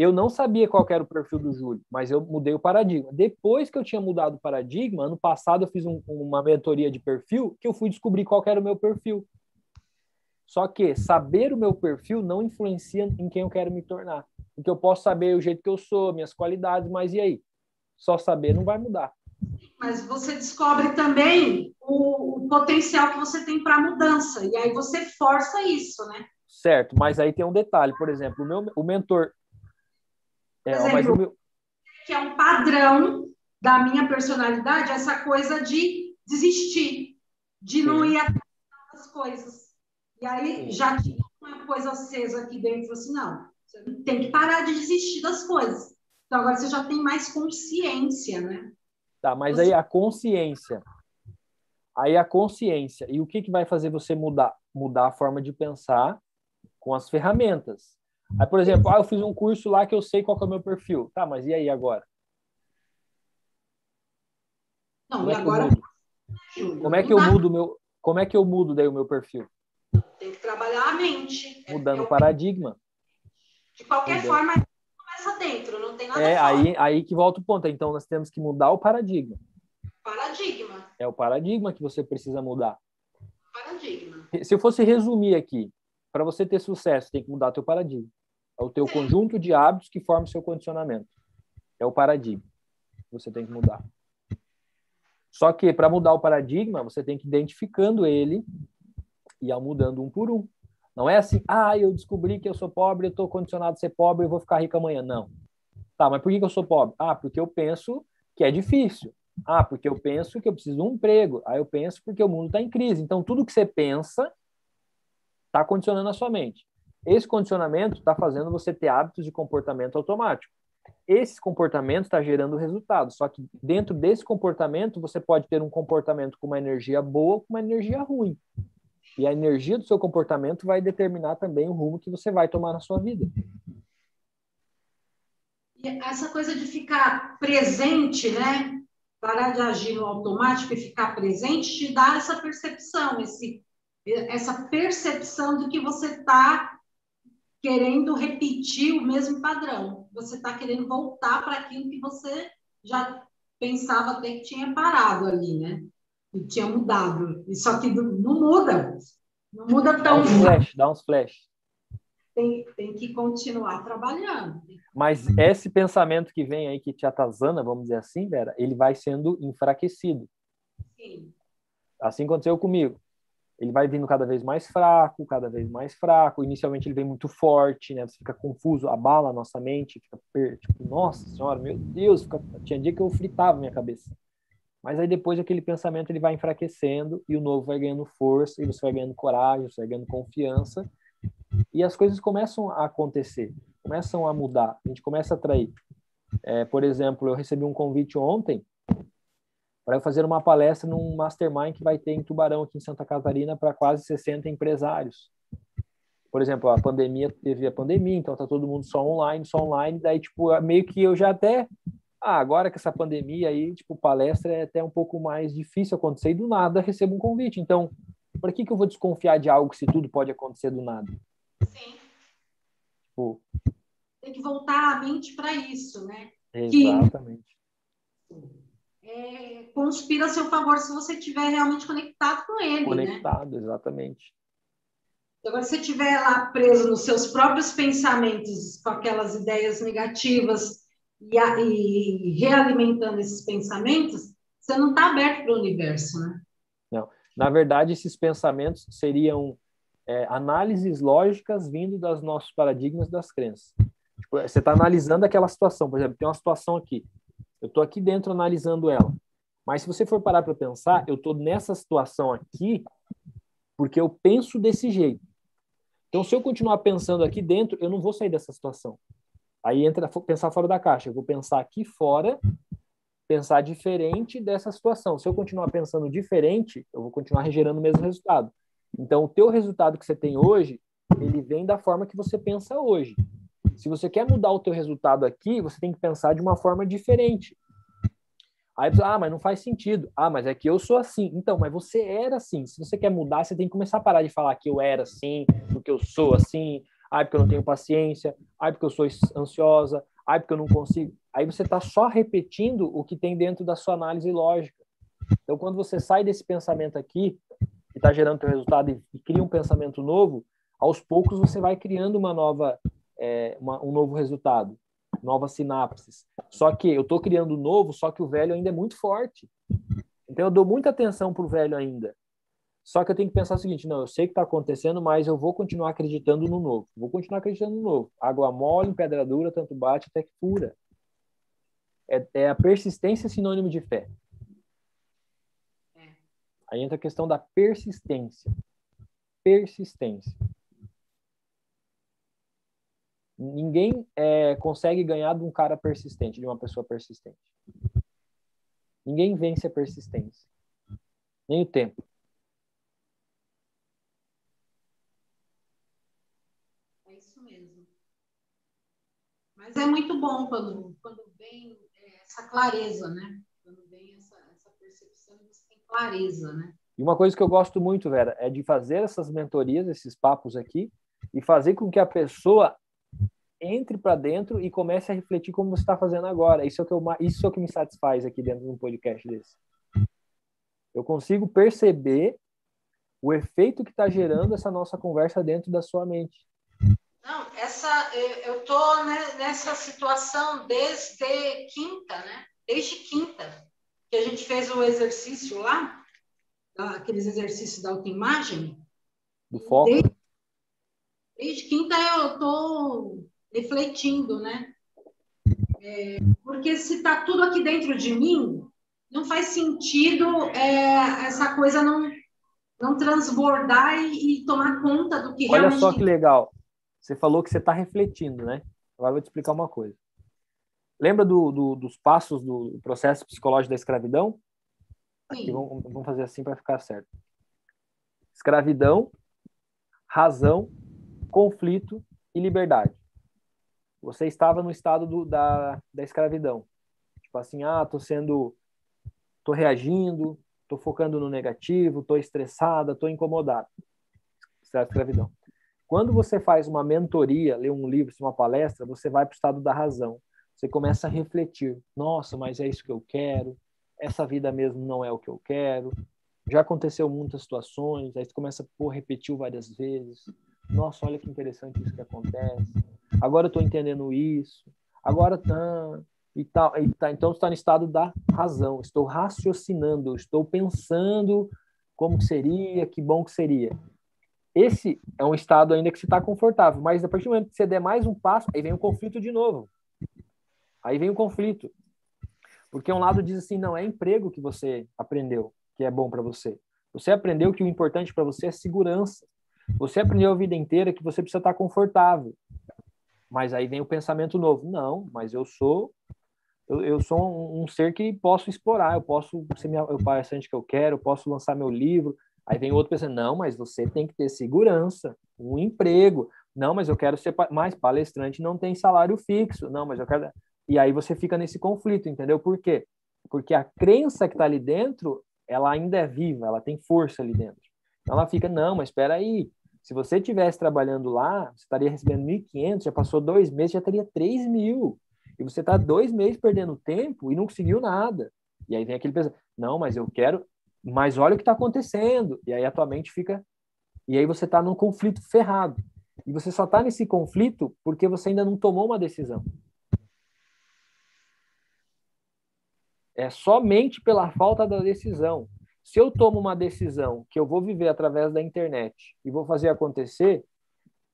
S1: Eu não sabia qual era o perfil do Júlio, mas eu mudei o paradigma. Depois que eu tinha mudado o paradigma, ano passado eu fiz um, uma mentoria de perfil que eu fui descobrir qual era o meu perfil. Só que saber o meu perfil não influencia em quem eu quero me tornar. Porque eu posso saber o jeito que eu sou, minhas qualidades, mas e aí? Só saber não vai mudar.
S2: Mas você descobre também o, o potencial que você tem para mudança. E aí você força isso, né?
S1: Certo, mas aí tem um detalhe. Por exemplo, o meu o mentor.
S2: É, exemplo, o meu... Que é um padrão da minha personalidade, essa coisa de desistir, de Sim. não ir atrás das coisas. E aí Sim. já tinha uma coisa acesa aqui dentro, assim, não, você tem que parar de desistir das coisas. Então agora você já tem mais consciência, né?
S1: Tá, mas você... aí a consciência. Aí a consciência. E o que, que vai fazer você mudar? Mudar a forma de pensar com as ferramentas. Aí, por exemplo, ah, eu fiz um curso lá que eu sei qual é o meu perfil. Tá, mas e aí agora?
S2: Não, como e é agora.
S1: Como é que eu mudo meu. Como é que eu mudo daí o meu perfil?
S2: Tem que trabalhar a mente.
S1: Mudando o paradigma.
S2: De qualquer Entendeu? forma, começa dentro, não tem nada
S1: É aí, aí que volta o ponto. Então, nós temos que mudar o paradigma.
S2: Paradigma.
S1: É o paradigma que você precisa mudar.
S2: Paradigma.
S1: Se eu fosse resumir aqui, para você ter sucesso, tem que mudar teu paradigma. É o teu conjunto de hábitos que forma o seu condicionamento. É o paradigma. Você tem que mudar. Só que para mudar o paradigma, você tem que ir identificando ele e ir mudando um por um. Não é assim, ah, eu descobri que eu sou pobre, eu estou condicionado a ser pobre, eu vou ficar rico amanhã. Não. Tá, mas por que eu sou pobre? Ah, porque eu penso que é difícil. Ah, porque eu penso que eu preciso de um emprego. Ah, eu penso porque o mundo está em crise. Então, tudo que você pensa está condicionando a sua mente. Esse condicionamento está fazendo você ter hábitos de comportamento automático esse comportamento está gerando resultado. Só que dentro desse comportamento, você pode ter um comportamento com uma energia boa ou com uma energia ruim. E a energia do seu comportamento vai determinar também o rumo que você vai tomar na sua vida.
S2: E essa coisa de ficar presente, né? Parar de agir no automático e ficar presente te dá essa percepção, esse, essa percepção de que você está querendo repetir o mesmo padrão. Você está querendo voltar para aquilo que você já pensava até que tinha parado ali, né? E tinha mudado. E só que não muda. Não muda tão.
S1: Dá uns flash, dá uns flash.
S2: Tem, tem que continuar trabalhando.
S1: Mas esse pensamento que vem aí, que te atazana, vamos dizer assim, Vera, ele vai sendo enfraquecido. Sim. Assim aconteceu comigo ele vai vindo cada vez mais fraco, cada vez mais fraco. Inicialmente ele vem muito forte, né? Você fica confuso, abala a nossa mente, fica tipo, nossa senhora, meu Deus, fica... tinha dia que eu fritava minha cabeça. Mas aí depois aquele pensamento ele vai enfraquecendo e o novo vai ganhando força, e você vai ganhando coragem, você vai ganhando confiança, e as coisas começam a acontecer, começam a mudar, a gente começa a atrair. É, por exemplo, eu recebi um convite ontem para fazer uma palestra num mastermind que vai ter em Tubarão, aqui em Santa Catarina, para quase 60 empresários. Por exemplo, a pandemia teve a pandemia, então tá todo mundo só online, só online, daí tipo, meio que eu já até ah, agora que essa pandemia aí, tipo, palestra é até um pouco mais difícil acontecer e do nada recebo um convite. Então, por que que eu vou desconfiar de algo se tudo pode acontecer do nada?
S2: Sim. Tipo, tem que voltar a mente para isso, né?
S1: Exatamente.
S2: Que é, conspira a seu favor se você estiver realmente conectado com ele. Né?
S1: Conectado,
S2: né?
S1: exatamente.
S2: Agora, se você estiver lá preso nos seus próprios pensamentos, com aquelas ideias negativas e, a, e realimentando esses pensamentos, você não está aberto para o universo, né?
S1: Não. Na verdade, esses pensamentos seriam é, análises lógicas vindo dos nossos paradigmas das crenças. Tipo, você está analisando aquela situação, por exemplo, tem uma situação aqui. Eu estou aqui dentro analisando ela. Mas se você for parar para pensar, eu estou nessa situação aqui porque eu penso desse jeito. Então, se eu continuar pensando aqui dentro, eu não vou sair dessa situação. Aí entra pensar fora da caixa. Eu vou pensar aqui fora, pensar diferente dessa situação. Se eu continuar pensando diferente, eu vou continuar gerando o mesmo resultado. Então, o teu resultado que você tem hoje, ele vem da forma que você pensa hoje. Se você quer mudar o teu resultado aqui, você tem que pensar de uma forma diferente. Aí ah, mas não faz sentido. Ah, mas é que eu sou assim. Então, mas você era assim. Se você quer mudar, você tem que começar a parar de falar que eu era assim, porque eu sou assim. Ah, porque eu não tenho paciência. Ah, porque eu sou ansiosa. Ah, porque eu não consigo. Aí você está só repetindo o que tem dentro da sua análise lógica. Então, quando você sai desse pensamento aqui, que está gerando teu resultado e, e, cria um pensamento novo, aos poucos você vai criando uma nova, é, uma, um novo resultado, novas sinapses. Só que eu estou criando novo, só que o velho ainda é muito forte. Então eu dou muita atenção para o velho ainda. Só que eu tenho que pensar o seguinte: não, eu sei que está acontecendo, mas eu vou continuar acreditando no novo. Vou continuar acreditando no novo. Água mole, em pedra dura, tanto bate até que fura. É, é a persistência sinônimo de fé. É. Aí entra a questão da persistência. Persistência. Ninguém é, consegue ganhar de um cara persistente, de uma pessoa persistente. Ninguém vence a persistência. Nem o tempo.
S2: É isso mesmo. Mas é muito bom quando, quando vem é, essa clareza, né? Quando vem essa, essa percepção você tem clareza, né?
S1: E uma coisa que eu gosto muito, Vera, é de fazer essas mentorias, esses papos aqui, e fazer com que a pessoa entre para dentro e comece a refletir como você está fazendo agora. Isso é, o que eu, isso é o que me satisfaz aqui dentro de um podcast desse. Eu consigo perceber o efeito que está gerando essa nossa conversa dentro da sua mente.
S2: Não, essa eu tô nessa situação desde quinta, né? Desde quinta que a gente fez o exercício lá, aqueles exercícios da autoimagem.
S1: Do foco.
S2: Desde, desde quinta eu tô refletindo, né? É, porque se está tudo aqui dentro de mim, não faz sentido é, essa coisa não, não transbordar e, e, tomar conta do que
S1: Olha
S2: realmente...
S1: só que legal. Você falou que você está refletindo, né? Agora eu vou te explicar uma coisa. Lembra do, do, dos passos do processo psicológico da escravidão? Aqui, vamos, vamos fazer assim para ficar certo. Escravidão, razão, conflito e liberdade você estava no estado do, da, da escravidão. Tipo assim, ah, tô sendo, tô reagindo, tô focando no negativo, tô estressada, tô incomodada. Estado de escravidão. Quando você faz uma mentoria, lê um livro, uma palestra, você vai para o estado da razão. Você começa a refletir. Nossa, mas é isso que eu quero. Essa vida mesmo não é o que eu quero. Já aconteceu muitas situações. Aí você começa a repetir várias vezes. Nossa, olha que interessante isso que acontece agora eu estou entendendo isso, agora tá, e tal, e tá, então está no estado da razão, estou raciocinando, estou pensando como seria, que bom que seria. Esse é um estado ainda que você está confortável, mas a partir do momento que você der mais um passo, aí vem o um conflito de novo. Aí vem o um conflito. Porque um lado diz assim, não, é emprego que você aprendeu, que é bom para você. Você aprendeu que o importante para você é segurança. Você aprendeu a vida inteira que você precisa estar confortável. Mas aí vem o pensamento novo. Não, mas eu sou eu, eu sou um, um, ser que posso explorar, eu posso ser minha, o palestrante que eu quero, eu posso lançar meu livro. Aí vem outro pensando, não, mas você tem que ter segurança, um emprego. Não, mas eu quero ser mais palestrante, não tem salário fixo. Não, mas eu quero. E aí você fica nesse conflito, entendeu? Por quê? Porque a crença que está ali dentro, ela ainda é viva, ela tem força ali dentro. Então ela fica, não, mas espera aí, se você estivesse trabalhando lá, você estaria recebendo 1.500, já passou dois meses, já teria 3 mil. E você está dois meses perdendo tempo e não conseguiu nada. E aí vem aquele pensamento, não, mas eu quero, mas olha o que está acontecendo. E aí a tua mente fica, e aí você está num conflito ferrado. E você só está nesse conflito porque você ainda não tomou uma decisão. É somente pela falta da decisão. Se eu tomo uma decisão que eu vou viver através da internet e vou fazer acontecer,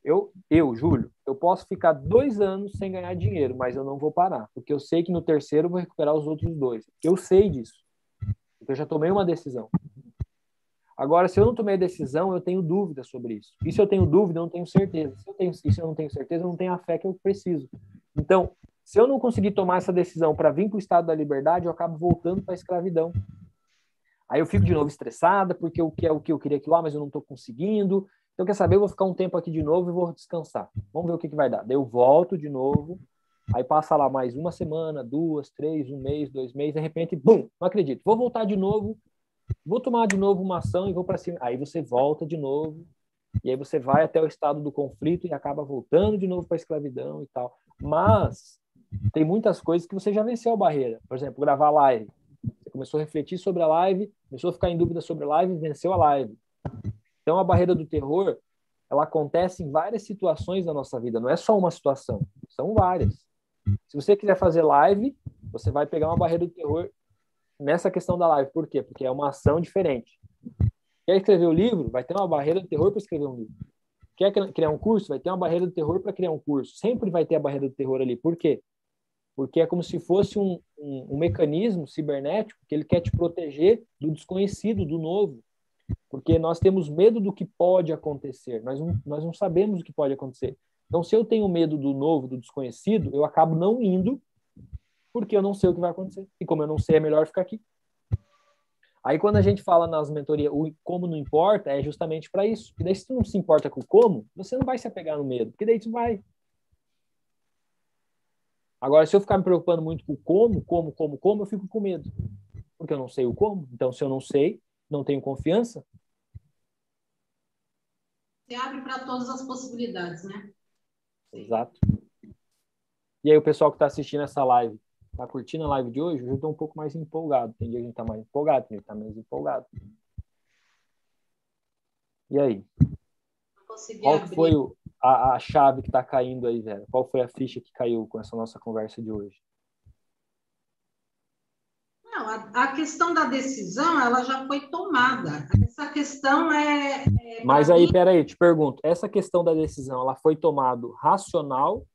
S1: eu, eu, Júlio, eu posso ficar dois anos sem ganhar dinheiro, mas eu não vou parar, porque eu sei que no terceiro eu vou recuperar os outros dois. Eu sei disso, porque eu já tomei uma decisão. Agora, se eu não tomei decisão, eu tenho dúvida sobre isso. E se eu tenho dúvida, eu não tenho certeza. Se eu, tenho, se eu não tenho certeza, eu não tenho a fé que eu preciso. Então, se eu não conseguir tomar essa decisão para vir para o estado da liberdade, eu acabo voltando para a escravidão. Aí eu fico de novo estressada, porque o que é o que eu queria aquilo lá, mas eu não estou conseguindo. Então, quer saber? Eu vou ficar um tempo aqui de novo e vou descansar. Vamos ver o que, que vai dar. Daí eu volto de novo, aí passa lá mais uma semana, duas, três, um mês, dois meses, de repente, bum, não acredito. Vou voltar de novo, vou tomar de novo uma ação e vou para cima. Aí você volta de novo, e aí você vai até o estado do conflito e acaba voltando de novo para a escravidão e tal. Mas tem muitas coisas que você já venceu a barreira. Por exemplo, gravar live. Começou a refletir sobre a live, começou a ficar em dúvida sobre a live, venceu a live. Então, a barreira do terror, ela acontece em várias situações da nossa vida, não é só uma situação, são várias. Se você quiser fazer live, você vai pegar uma barreira do terror nessa questão da live. Por quê? Porque é uma ação diferente. Quer escrever o um livro? Vai ter uma barreira do terror para escrever um livro. Quer criar um curso? Vai ter uma barreira do terror para criar um curso. Sempre vai ter a barreira do terror ali. Por quê? Porque é como se fosse um, um, um mecanismo cibernético que ele quer te proteger do desconhecido, do novo. Porque nós temos medo do que pode acontecer. Nós não, nós não sabemos o que pode acontecer. Então, se eu tenho medo do novo, do desconhecido, eu acabo não indo porque eu não sei o que vai acontecer. E como eu não sei, é melhor ficar aqui. Aí quando a gente fala nas mentorias, o como não importa, é justamente para isso. E daí se tu não se importa com o como, você não vai se apegar no medo, porque daí tu vai. Agora, se eu ficar me preocupando muito com como, como, como, como, eu fico com medo. Porque eu não sei o como. Então, se eu não sei, não tenho confiança.
S2: Você abre para todas as possibilidades, né?
S1: Exato. E aí, o pessoal que está assistindo essa live, tá curtindo a live de hoje, eu estou um pouco mais empolgado. Tem dia que a gente tá mais empolgado, tem dia que tá menos empolgado. E aí? Qual foi o, a, a chave que está caindo aí, velho? Qual foi a ficha que caiu com essa nossa conversa de hoje?
S2: Não, a, a questão da decisão, ela já foi tomada. Essa questão é... é
S1: Mas aí, mim... peraí, te pergunto. Essa questão da decisão, ela foi tomada racional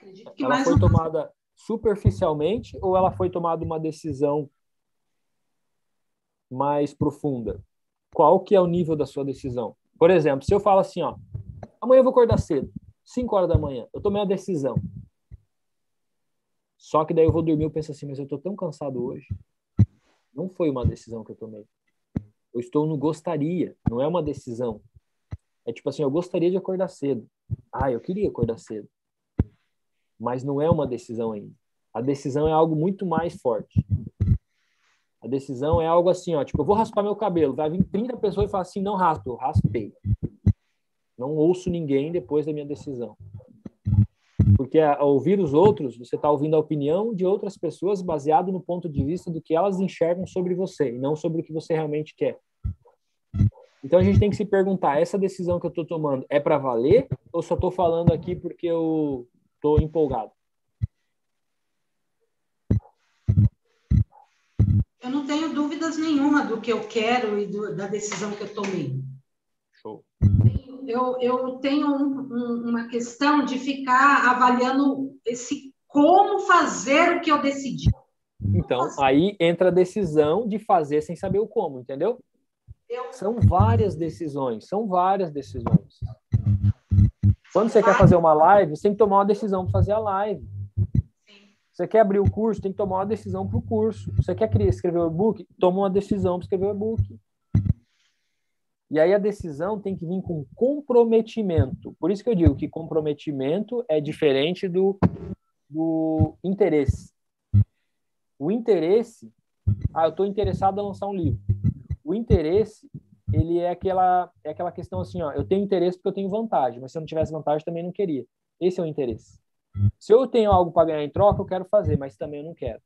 S1: acredito que ela mais foi tomada superficialmente ou ela foi tomada uma decisão mais profunda? Qual que é o nível da sua decisão? Por exemplo, se eu falo assim, ó, amanhã eu vou acordar cedo, 5 horas da manhã, eu tomei a decisão. Só que daí eu vou dormir e penso assim, mas eu tô tão cansado hoje. Não foi uma decisão que eu tomei. Eu estou no gostaria, não é uma decisão. É tipo assim, eu gostaria de acordar cedo. Ah, eu queria acordar cedo mas não é uma decisão ainda. A decisão é algo muito mais forte. A decisão é algo assim, ó, tipo, eu vou raspar meu cabelo, vai vir 30 pessoas e falar assim, não raspo, eu raspei. Não ouço ninguém depois da minha decisão. Porque ao ouvir os outros, você está ouvindo a opinião de outras pessoas baseado no ponto de vista do que elas enxergam sobre você e não sobre o que você realmente quer. Então a gente tem que se perguntar: essa decisão que eu estou tomando é para valer ou só estou falando aqui porque eu Estou empolgado.
S2: Eu não tenho dúvidas nenhuma do que eu quero e do, da decisão que eu tomei.
S1: Show.
S2: Eu, eu tenho um, um, uma questão de ficar avaliando esse como fazer o que eu decidi.
S1: Então, aí entra a decisão de fazer sem saber o como, entendeu? Eu... São várias decisões, são várias decisões. Quando você quer fazer uma live, você tem que tomar uma decisão para fazer a live. Você quer abrir o curso, tem que tomar uma decisão para o curso. Você quer escrever o e-book, toma uma decisão para escrever o e-book. E aí a decisão tem que vir com comprometimento. Por isso que eu digo que comprometimento é diferente do, do interesse. O interesse, ah, eu estou interessado em lançar um livro. O interesse ele é aquela, é aquela questão assim, ó, eu tenho interesse porque eu tenho vantagem, mas se eu não tivesse vantagem também não queria. Esse é o interesse. Se eu tenho algo para ganhar em troca, eu quero fazer, mas também eu não quero.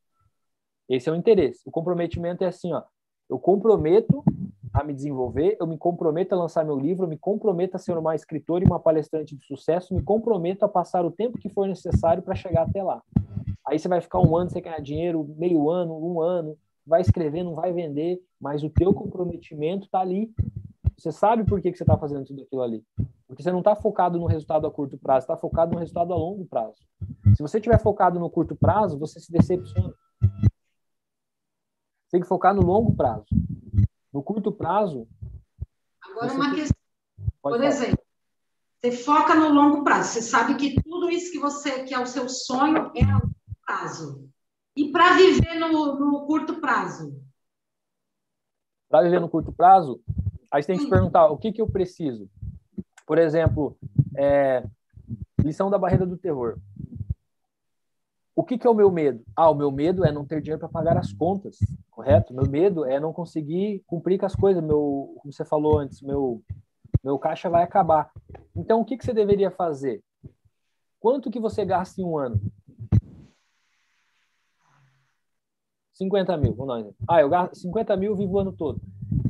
S1: Esse é o interesse. O comprometimento é assim, ó, eu comprometo a me desenvolver, eu me comprometo a lançar meu livro, eu me comprometo a ser uma escritora e uma palestrante de sucesso, me comprometo a passar o tempo que for necessário para chegar até lá. Aí você vai ficar um ano sem ganhar dinheiro, meio ano, um ano, vai escrever, não vai vender, mas o teu comprometimento está ali. Você sabe por que, que você está fazendo tudo aquilo ali. Porque você não está focado no resultado a curto prazo, está focado no resultado a longo prazo. Se você estiver focado no curto prazo, você se decepciona. Você tem que focar no longo prazo. No curto prazo.
S2: Agora, uma questão. Por falar. exemplo, você foca no longo prazo. Você sabe que tudo isso que você que é o seu sonho é a longo prazo. E para viver no, no, curto prazo?
S1: Para viver no curto prazo, aí você tem que se perguntar o que, que eu preciso. Por exemplo, é, lição da barreira do terror. O que, que é o meu medo? Ah, o meu medo é não ter dinheiro para pagar as contas, correto? Meu medo é não conseguir cumprir com as coisas. Meu, como você falou antes, meu, meu caixa vai acabar. Então, o que, que você deveria fazer? Quanto que você gasta em um ano? 50 mil, vamos lá. Ah, eu gasto 50 mil, vivo o ano todo.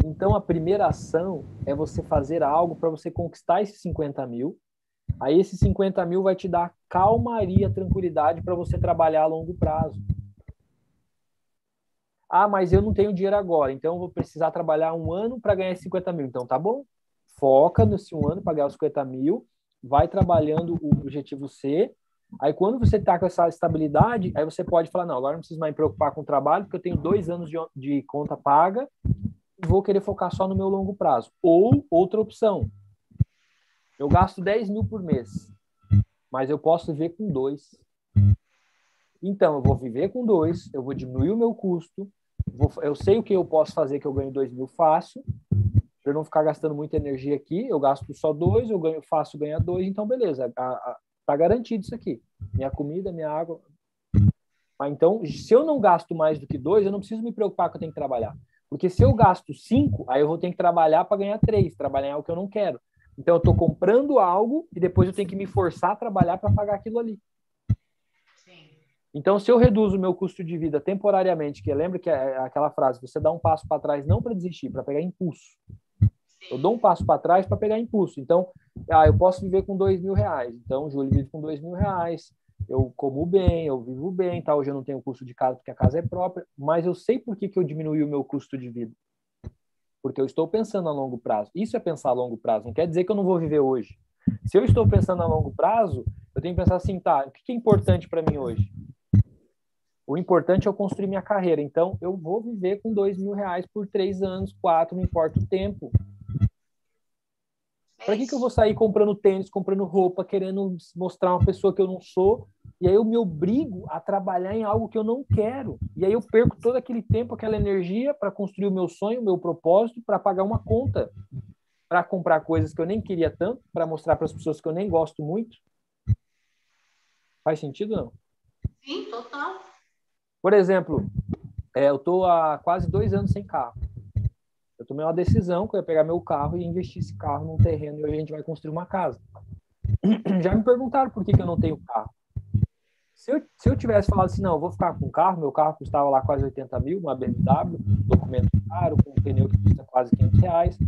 S1: Então, a primeira ação é você fazer algo para você conquistar esses 50 mil. Aí, esses 50 mil vai te dar calmaria, tranquilidade para você trabalhar a longo prazo. Ah, mas eu não tenho dinheiro agora, então eu vou precisar trabalhar um ano para ganhar 50 mil. Então, tá bom. Foca nesse um ano para ganhar os 50 mil, vai trabalhando o objetivo C. Aí, quando você está com essa estabilidade, aí você pode falar: não, agora não preciso mais me preocupar com o trabalho, porque eu tenho dois anos de, de conta paga vou querer focar só no meu longo prazo. Ou outra opção, eu gasto 10 mil por mês, mas eu posso viver com dois. Então, eu vou viver com dois, eu vou diminuir o meu custo, vou, eu sei o que eu posso fazer que eu ganho 2 mil fácil, para não ficar gastando muita energia aqui, eu gasto só dois, eu ganho fácil ganhar dois, então beleza, a, a, tá garantido isso aqui. Minha comida, minha água. Ah, então, se eu não gasto mais do que dois, eu não preciso me preocupar que eu tenho que trabalhar. Porque se eu gasto cinco, aí eu vou ter que trabalhar para ganhar três, trabalhar em algo que eu não quero. Então eu estou comprando algo e depois eu tenho que me forçar a trabalhar para pagar aquilo ali. Então, se eu reduzo o meu custo de vida temporariamente, que lembra que é aquela frase, você dá um passo para trás não para desistir, para pegar impulso. Eu dou um passo para trás para pegar impulso. Então, ah, eu posso viver com dois mil reais. Então, Júlio vive com dois mil reais eu como bem, eu vivo bem, tá? hoje eu não tenho custo de casa porque a casa é própria, mas eu sei por que, que eu diminui o meu custo de vida. Porque eu estou pensando a longo prazo. Isso é pensar a longo prazo, não quer dizer que eu não vou viver hoje. Se eu estou pensando a longo prazo, eu tenho que pensar assim, tá, o que é importante para mim hoje? O importante é eu construir minha carreira. Então, eu vou viver com dois mil reais por três anos, quatro, não importa o tempo. Para que, que eu vou sair comprando tênis, comprando roupa, querendo mostrar uma pessoa que eu não sou? E aí eu me obrigo a trabalhar em algo que eu não quero. E aí eu perco todo aquele tempo, aquela energia para construir o meu sonho, o meu propósito, para pagar uma conta, para comprar coisas que eu nem queria tanto, para mostrar para as pessoas que eu nem gosto muito. Faz sentido não?
S2: Sim, total.
S1: Por exemplo, é, eu estou há quase dois anos sem carro. Eu tomei uma decisão que eu ia pegar meu carro e investir esse carro num terreno e hoje a gente vai construir uma casa. Já me perguntaram por que, que eu não tenho carro. Se eu, se eu tivesse falado assim, não, eu vou ficar com o carro, meu carro custava lá quase 80 mil, uma BMW, documento caro, com um pneu que custa quase 500 reais.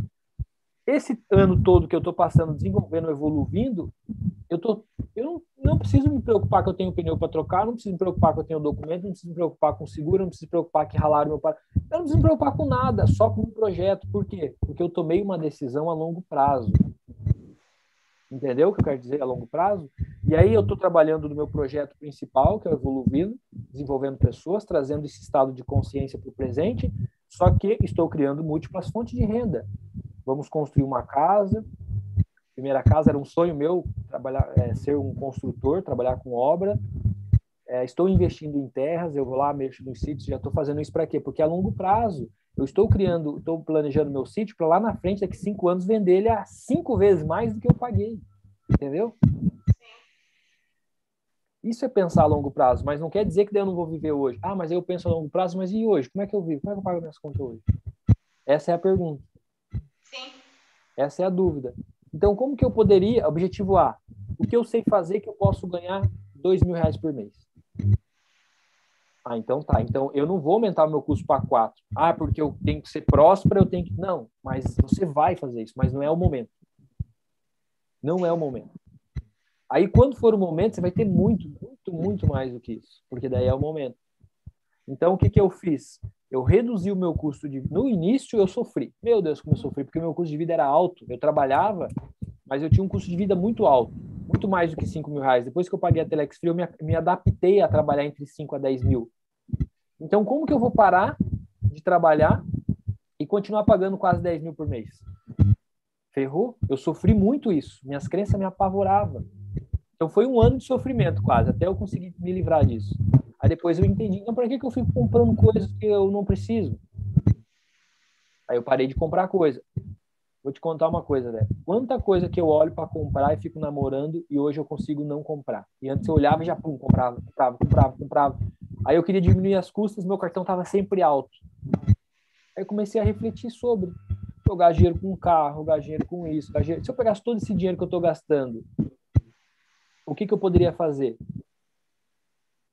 S1: Esse ano todo que eu estou passando, desenvolvendo, evoluindo, eu, tô, eu não, não preciso me preocupar que eu tenho pneu para trocar, não preciso me preocupar que eu tenho documento, não preciso me preocupar com seguro, não preciso me preocupar que ralaram meu pai. Eu não preciso me preocupar com nada, só com um projeto. Por quê? Porque eu tomei uma decisão a longo prazo. Entendeu o que eu quero dizer a longo prazo? E aí eu estou trabalhando no meu projeto principal, que é o Evoluindo, desenvolvendo pessoas, trazendo esse estado de consciência para o presente, só que estou criando múltiplas fontes de renda. Vamos construir uma casa, primeira casa era um sonho meu trabalhar é, ser um construtor trabalhar com obra é, estou investindo em terras eu vou lá mexo nos sítios já estou fazendo isso para quê porque a longo prazo eu estou criando estou planejando meu sítio para lá na frente daqui cinco anos vender ele a cinco vezes mais do que eu paguei entendeu isso é pensar a longo prazo, mas não quer dizer que eu não vou viver hoje. Ah, mas eu penso a longo prazo, mas e hoje? Como é que eu vivo? Como é que eu pago minhas contas hoje? Essa é a pergunta. Sim. Essa é a dúvida. Então, como que eu poderia, objetivo A, o que eu sei fazer que eu posso ganhar dois mil reais por mês? Ah, então tá. Então eu não vou aumentar o meu custo para quatro. Ah, porque eu tenho que ser próspero, eu tenho que. Não, mas você vai fazer isso, mas não é o momento. Não é o momento. Aí, quando for o momento, você vai ter muito, muito, muito mais do que isso, porque daí é o momento. Então, o que, que eu fiz? Eu reduzi o meu custo de No início, eu sofri. Meu Deus, como eu sofri, porque o meu custo de vida era alto. Eu trabalhava, mas eu tinha um custo de vida muito alto. Muito mais do que 5 mil reais. Depois que eu paguei a Telex Free, eu me, me adaptei a trabalhar entre 5 a 10 mil. Então, como que eu vou parar de trabalhar e continuar pagando quase 10 mil por mês? Ferrou? Eu sofri muito isso. Minhas crenças me apavoravam. Então, foi um ano de sofrimento quase, até eu conseguir me livrar disso. Aí depois eu entendi, então para que, que eu fico comprando coisas que eu não preciso? Aí eu parei de comprar coisa. Vou te contar uma coisa, velho. Quanta coisa que eu olho para comprar e fico namorando e hoje eu consigo não comprar. E antes eu olhava e já pum, comprava, comprava, comprava, comprava. Aí eu queria diminuir as custas, meu cartão estava sempre alto. Aí eu comecei a refletir sobre jogar dinheiro com carro, jogar dinheiro com isso, dinheiro... se eu pegasse todo esse dinheiro que eu estou gastando, o que, que eu poderia fazer?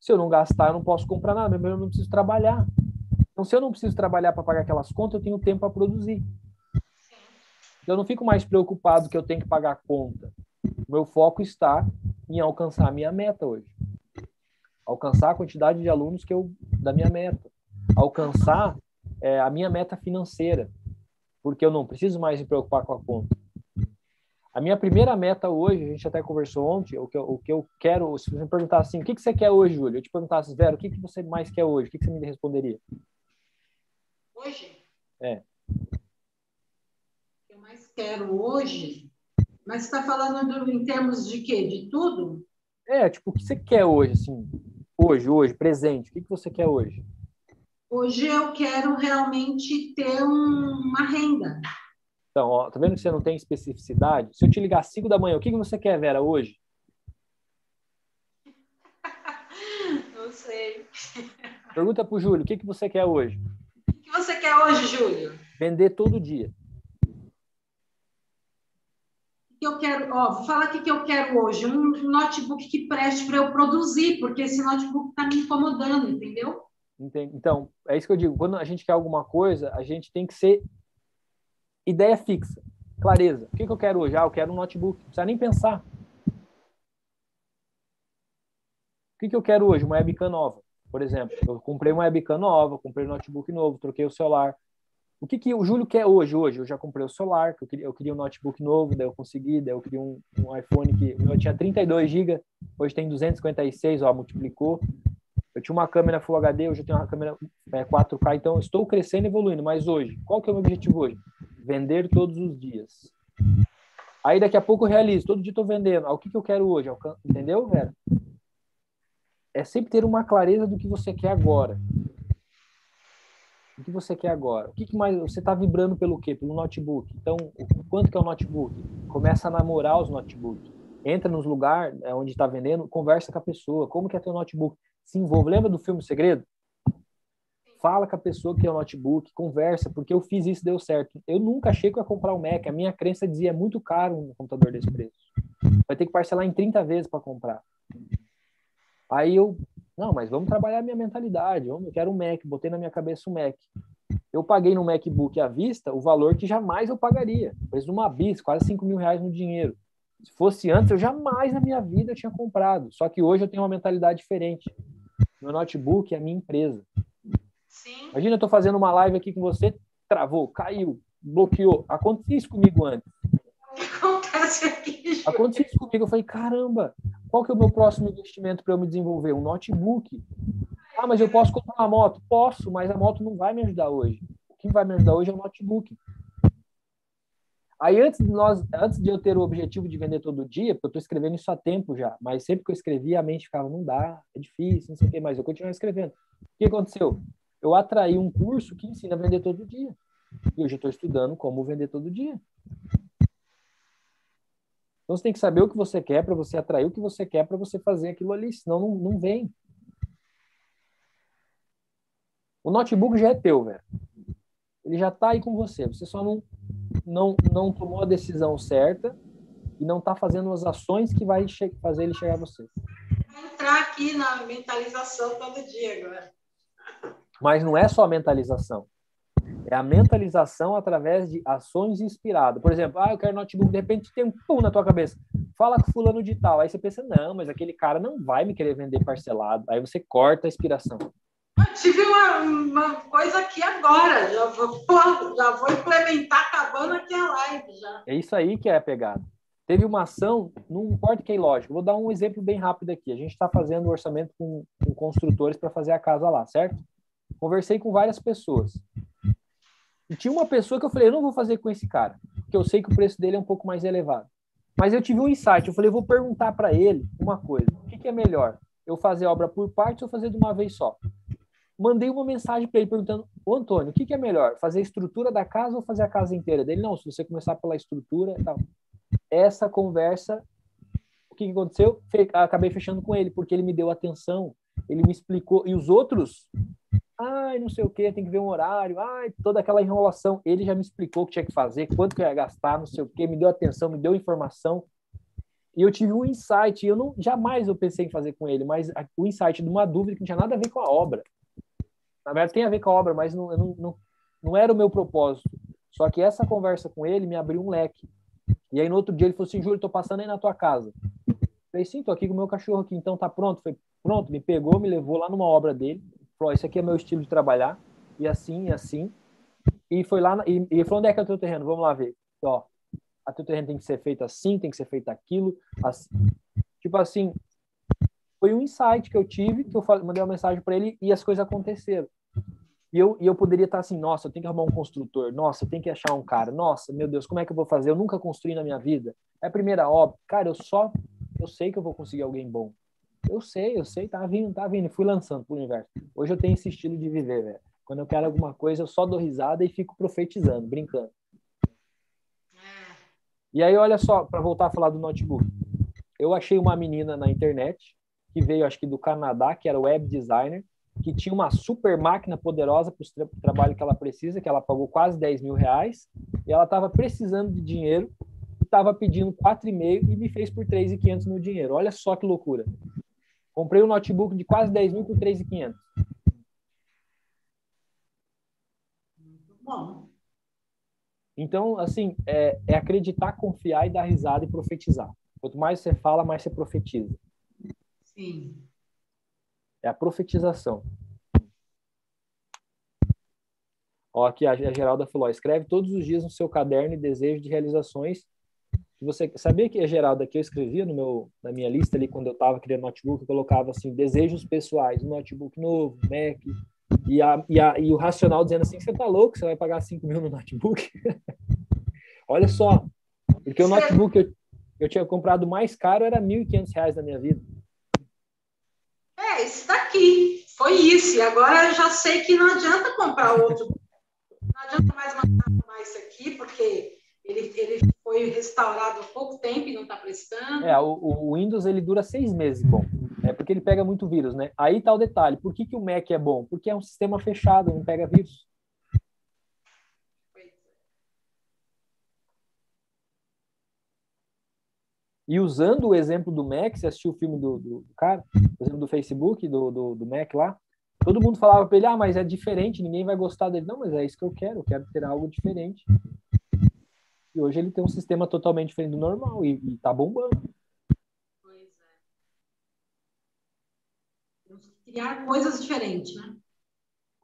S1: Se eu não gastar, eu não posso comprar nada, mas eu não preciso trabalhar. Então, se eu não preciso trabalhar para pagar aquelas contas, eu tenho tempo para produzir. Então, eu não fico mais preocupado que eu tenho que pagar a conta. O meu foco está em alcançar a minha meta hoje. Alcançar a quantidade de alunos que eu da minha meta. Alcançar é, a minha meta financeira. Porque eu não preciso mais me preocupar com a conta. A minha primeira meta hoje, a gente até conversou ontem, o que eu, o que eu quero, se você me perguntar assim, o que, que você quer hoje, Júlio? Eu te perguntasse, Vera, o que, que você mais quer hoje? O que, que você me responderia?
S2: Hoje?
S1: É.
S2: O que eu mais quero hoje? Mas você está falando em termos de quê? De tudo?
S1: É, tipo, o que você quer hoje, assim? Hoje, hoje, presente. O que, que você quer hoje?
S2: Hoje eu quero realmente ter um, uma renda.
S1: Então, ó, tá vendo que você não tem especificidade? Se eu te ligar às 5 da manhã, o que, que você quer, Vera, hoje?
S2: Não sei.
S1: Pergunta pro Júlio, o que, que você quer hoje?
S2: O que você quer hoje, Júlio?
S1: Vender todo dia.
S2: O que eu quero, ó, vou falar o que, que eu quero hoje. Um notebook que preste para eu produzir, porque esse notebook está me incomodando, entendeu?
S1: Então, é isso que eu digo. Quando a gente quer alguma coisa, a gente tem que ser ideia fixa, clareza. O que, que eu quero hoje? Ah, eu quero um notebook. Não precisa nem pensar. O que, que eu quero hoje? Uma webcam nova, por exemplo. Eu comprei uma webcam nova, comprei um notebook novo, troquei o celular. O que, que o Júlio quer hoje? Hoje eu já comprei o celular, que eu queria, eu queria um notebook novo, daí eu consegui, daí eu queria um, um iPhone que eu tinha 32 GB, hoje tem 256, ó, multiplicou. Eu tinha uma câmera Full HD, hoje eu tenho uma câmera é, 4K, então estou crescendo e evoluindo. Mas hoje, qual que é o meu objetivo hoje? Vender todos os dias. Aí daqui a pouco eu realizo, todo dia estou vendendo. Ah, o que, que eu quero hoje? Entendeu, velho? É sempre ter uma clareza do que você quer agora. O que você quer agora? O que, que mais você está vibrando pelo quê? Pelo notebook. Então, quanto que é o notebook? Começa a namorar os notebooks. Entra nos lugares é, onde está vendendo, conversa com a pessoa. Como que é teu notebook? Se envolve. Lembra do filme Segredo? fala com a pessoa que é o notebook, conversa, porque eu fiz isso deu certo. Eu nunca achei que eu ia comprar um Mac. A minha crença dizia é muito caro um computador desse preço. Vai ter que parcelar em 30 vezes para comprar. Aí eu, não, mas vamos trabalhar a minha mentalidade. Eu quero um Mac, botei na minha cabeça um Mac. Eu paguei no MacBook à vista o valor que jamais eu pagaria. Preço de uma bis, quase 5 mil reais no dinheiro. Se fosse antes, eu jamais na minha vida tinha comprado. Só que hoje eu tenho uma mentalidade diferente. Meu notebook é a minha empresa. Sim. Imagina, eu estou fazendo uma live aqui com você, travou, caiu, bloqueou. Aconteceu isso comigo antes.
S2: Acontece aqui.
S1: Aconteceu isso comigo. Eu falei, caramba, qual que é o meu próximo investimento para eu me desenvolver? Um notebook. Ah, mas eu posso comprar uma moto? Posso, mas a moto não vai me ajudar hoje. O que vai me ajudar hoje é o notebook. Aí antes de nós, antes de eu ter o objetivo de vender todo dia, porque eu estou escrevendo isso há tempo já, mas sempre que eu escrevia a mente ficava, não dá, é difícil, não sei o quê, mas eu continuava escrevendo. O que aconteceu? eu atraí um curso que ensina a vender todo dia. E hoje eu estou estudando como vender todo dia. Então você tem que saber o que você quer para você atrair o que você quer para você fazer aquilo ali, senão não, não vem. O notebook já é teu, velho. Ele já está aí com você. Você só não, não, não tomou a decisão certa e não está fazendo as ações que vai fazer ele chegar a você.
S2: Vou entrar aqui na mentalização todo dia agora.
S1: Mas não é só a mentalização. É a mentalização através de ações inspiradas. Por exemplo, ah, eu quero notebook, de repente tem um pum na tua cabeça. Fala com fulano de tal. Aí você pensa, não, mas aquele cara não vai me querer vender parcelado. Aí você corta a inspiração.
S2: Eu tive uma, uma coisa aqui agora. Já vou, já vou implementar acabando aqui a live já.
S1: É isso aí que é a pegada. Teve uma ação, não importa que é lógico. Vou dar um exemplo bem rápido aqui. A gente está fazendo orçamento com, com construtores para fazer a casa lá, certo? Conversei com várias pessoas. E tinha uma pessoa que eu falei, eu não vou fazer com esse cara, porque eu sei que o preço dele é um pouco mais elevado. Mas eu tive um insight, eu falei, eu vou perguntar para ele uma coisa, o que, que, é melhor? Eu fazer obra por partes ou fazer de uma vez só? Mandei uma mensagem para ele perguntando, ô Antônio, o que, que, é melhor? Fazer a estrutura da casa ou fazer a casa inteira? Dele, não, se você começar pela estrutura e tal. Essa conversa, o que, que aconteceu? Acabei fechando com ele, porque ele me deu atenção, ele me explicou, e os outros ai, não sei o que, tem que ver um horário, ai, toda aquela enrolação. Ele já me explicou o que tinha que fazer, quanto que ia gastar, não sei o que, me deu atenção, me deu informação. E eu tive um insight, eu não jamais eu pensei em fazer com ele, mas o insight de uma dúvida que não tinha nada a ver com a obra. Na verdade, tem a ver com a obra, mas não, não, não, não era o meu propósito. Só que essa conversa com ele me abriu um leque. E aí, no outro dia, ele falou assim: Júlio, tô passando aí na tua casa. Falei, sim, tô aqui com o meu cachorro aqui, então tá pronto. Falei, pronto, me pegou, me levou lá numa obra dele. Falou: Isso aqui é meu estilo de trabalhar. E assim, e assim. E foi lá, e, e falou: Onde é que é o teu terreno? Vamos lá ver. Ó, a teu terreno tem que ser feito assim, tem que ser feito aquilo. Assim. Tipo assim, foi um insight que eu tive, que eu mandei uma mensagem para ele e as coisas aconteceram. E eu, e eu poderia estar assim, nossa, eu tenho que arrumar um construtor, nossa, eu tenho que achar um cara, nossa, meu Deus, como é que eu vou fazer? Eu nunca construí na minha vida. É a primeira obra. Cara, eu só, eu sei que eu vou conseguir alguém bom. Eu sei, eu sei, tá vindo, tá vindo. Fui lançando pro universo. Hoje eu tenho esse estilo de viver, velho. Quando eu quero alguma coisa, eu só dou risada e fico profetizando, brincando. E aí, olha só, para voltar a falar do notebook. Eu achei uma menina na internet que veio, acho que do Canadá, que era web designer, que tinha uma super máquina poderosa para o tra trabalho que ela precisa, que ela pagou quase 10 mil reais, e ela estava precisando de dinheiro, estava pedindo 4,5 e me fez por 3,500 no dinheiro. Olha só que loucura. Comprei um notebook de quase 10 mil por 3,500.
S2: Bom.
S1: Então, assim, é, é acreditar, confiar e dar risada e profetizar. Quanto mais você fala, mais você profetiza.
S2: Sim.
S1: É a profetização. Ó, aqui a Geralda falou: ó, escreve todos os dias no seu caderno e desejo de realizações. Você sabia que a Geralda que eu escrevia no meu na minha lista ali quando eu estava criando notebook, eu colocava assim desejos pessoais, um notebook novo, Mac e, a, e, a, e o racional dizendo assim: você tá louco? Você vai pagar 5 mil no notebook? Olha só, porque o notebook eu, eu tinha comprado mais caro era R$ 1.500 na minha vida.
S2: É, esse daqui. Foi isso. E agora eu já sei que não adianta comprar outro. Não adianta mais mandar isso aqui, porque ele, ele foi restaurado há pouco tempo e não está prestando.
S1: É, o, o, Windows ele dura seis meses, bom. É porque ele pega muito vírus, né? Aí tá o detalhe. Por que, que o Mac é bom? Porque é um sistema fechado, não pega vírus. E usando o exemplo do Mac, você assistiu o filme do, do, cara, por exemplo, do Facebook, do, do, do, Mac lá, todo mundo falava para ele, ah, mas é diferente, ninguém vai gostar dele. Não, mas é isso que eu quero, eu quero ter algo diferente. E hoje ele tem um sistema totalmente diferente do normal e, e tá bombando.
S2: Pois é. Criar coisas diferentes, né?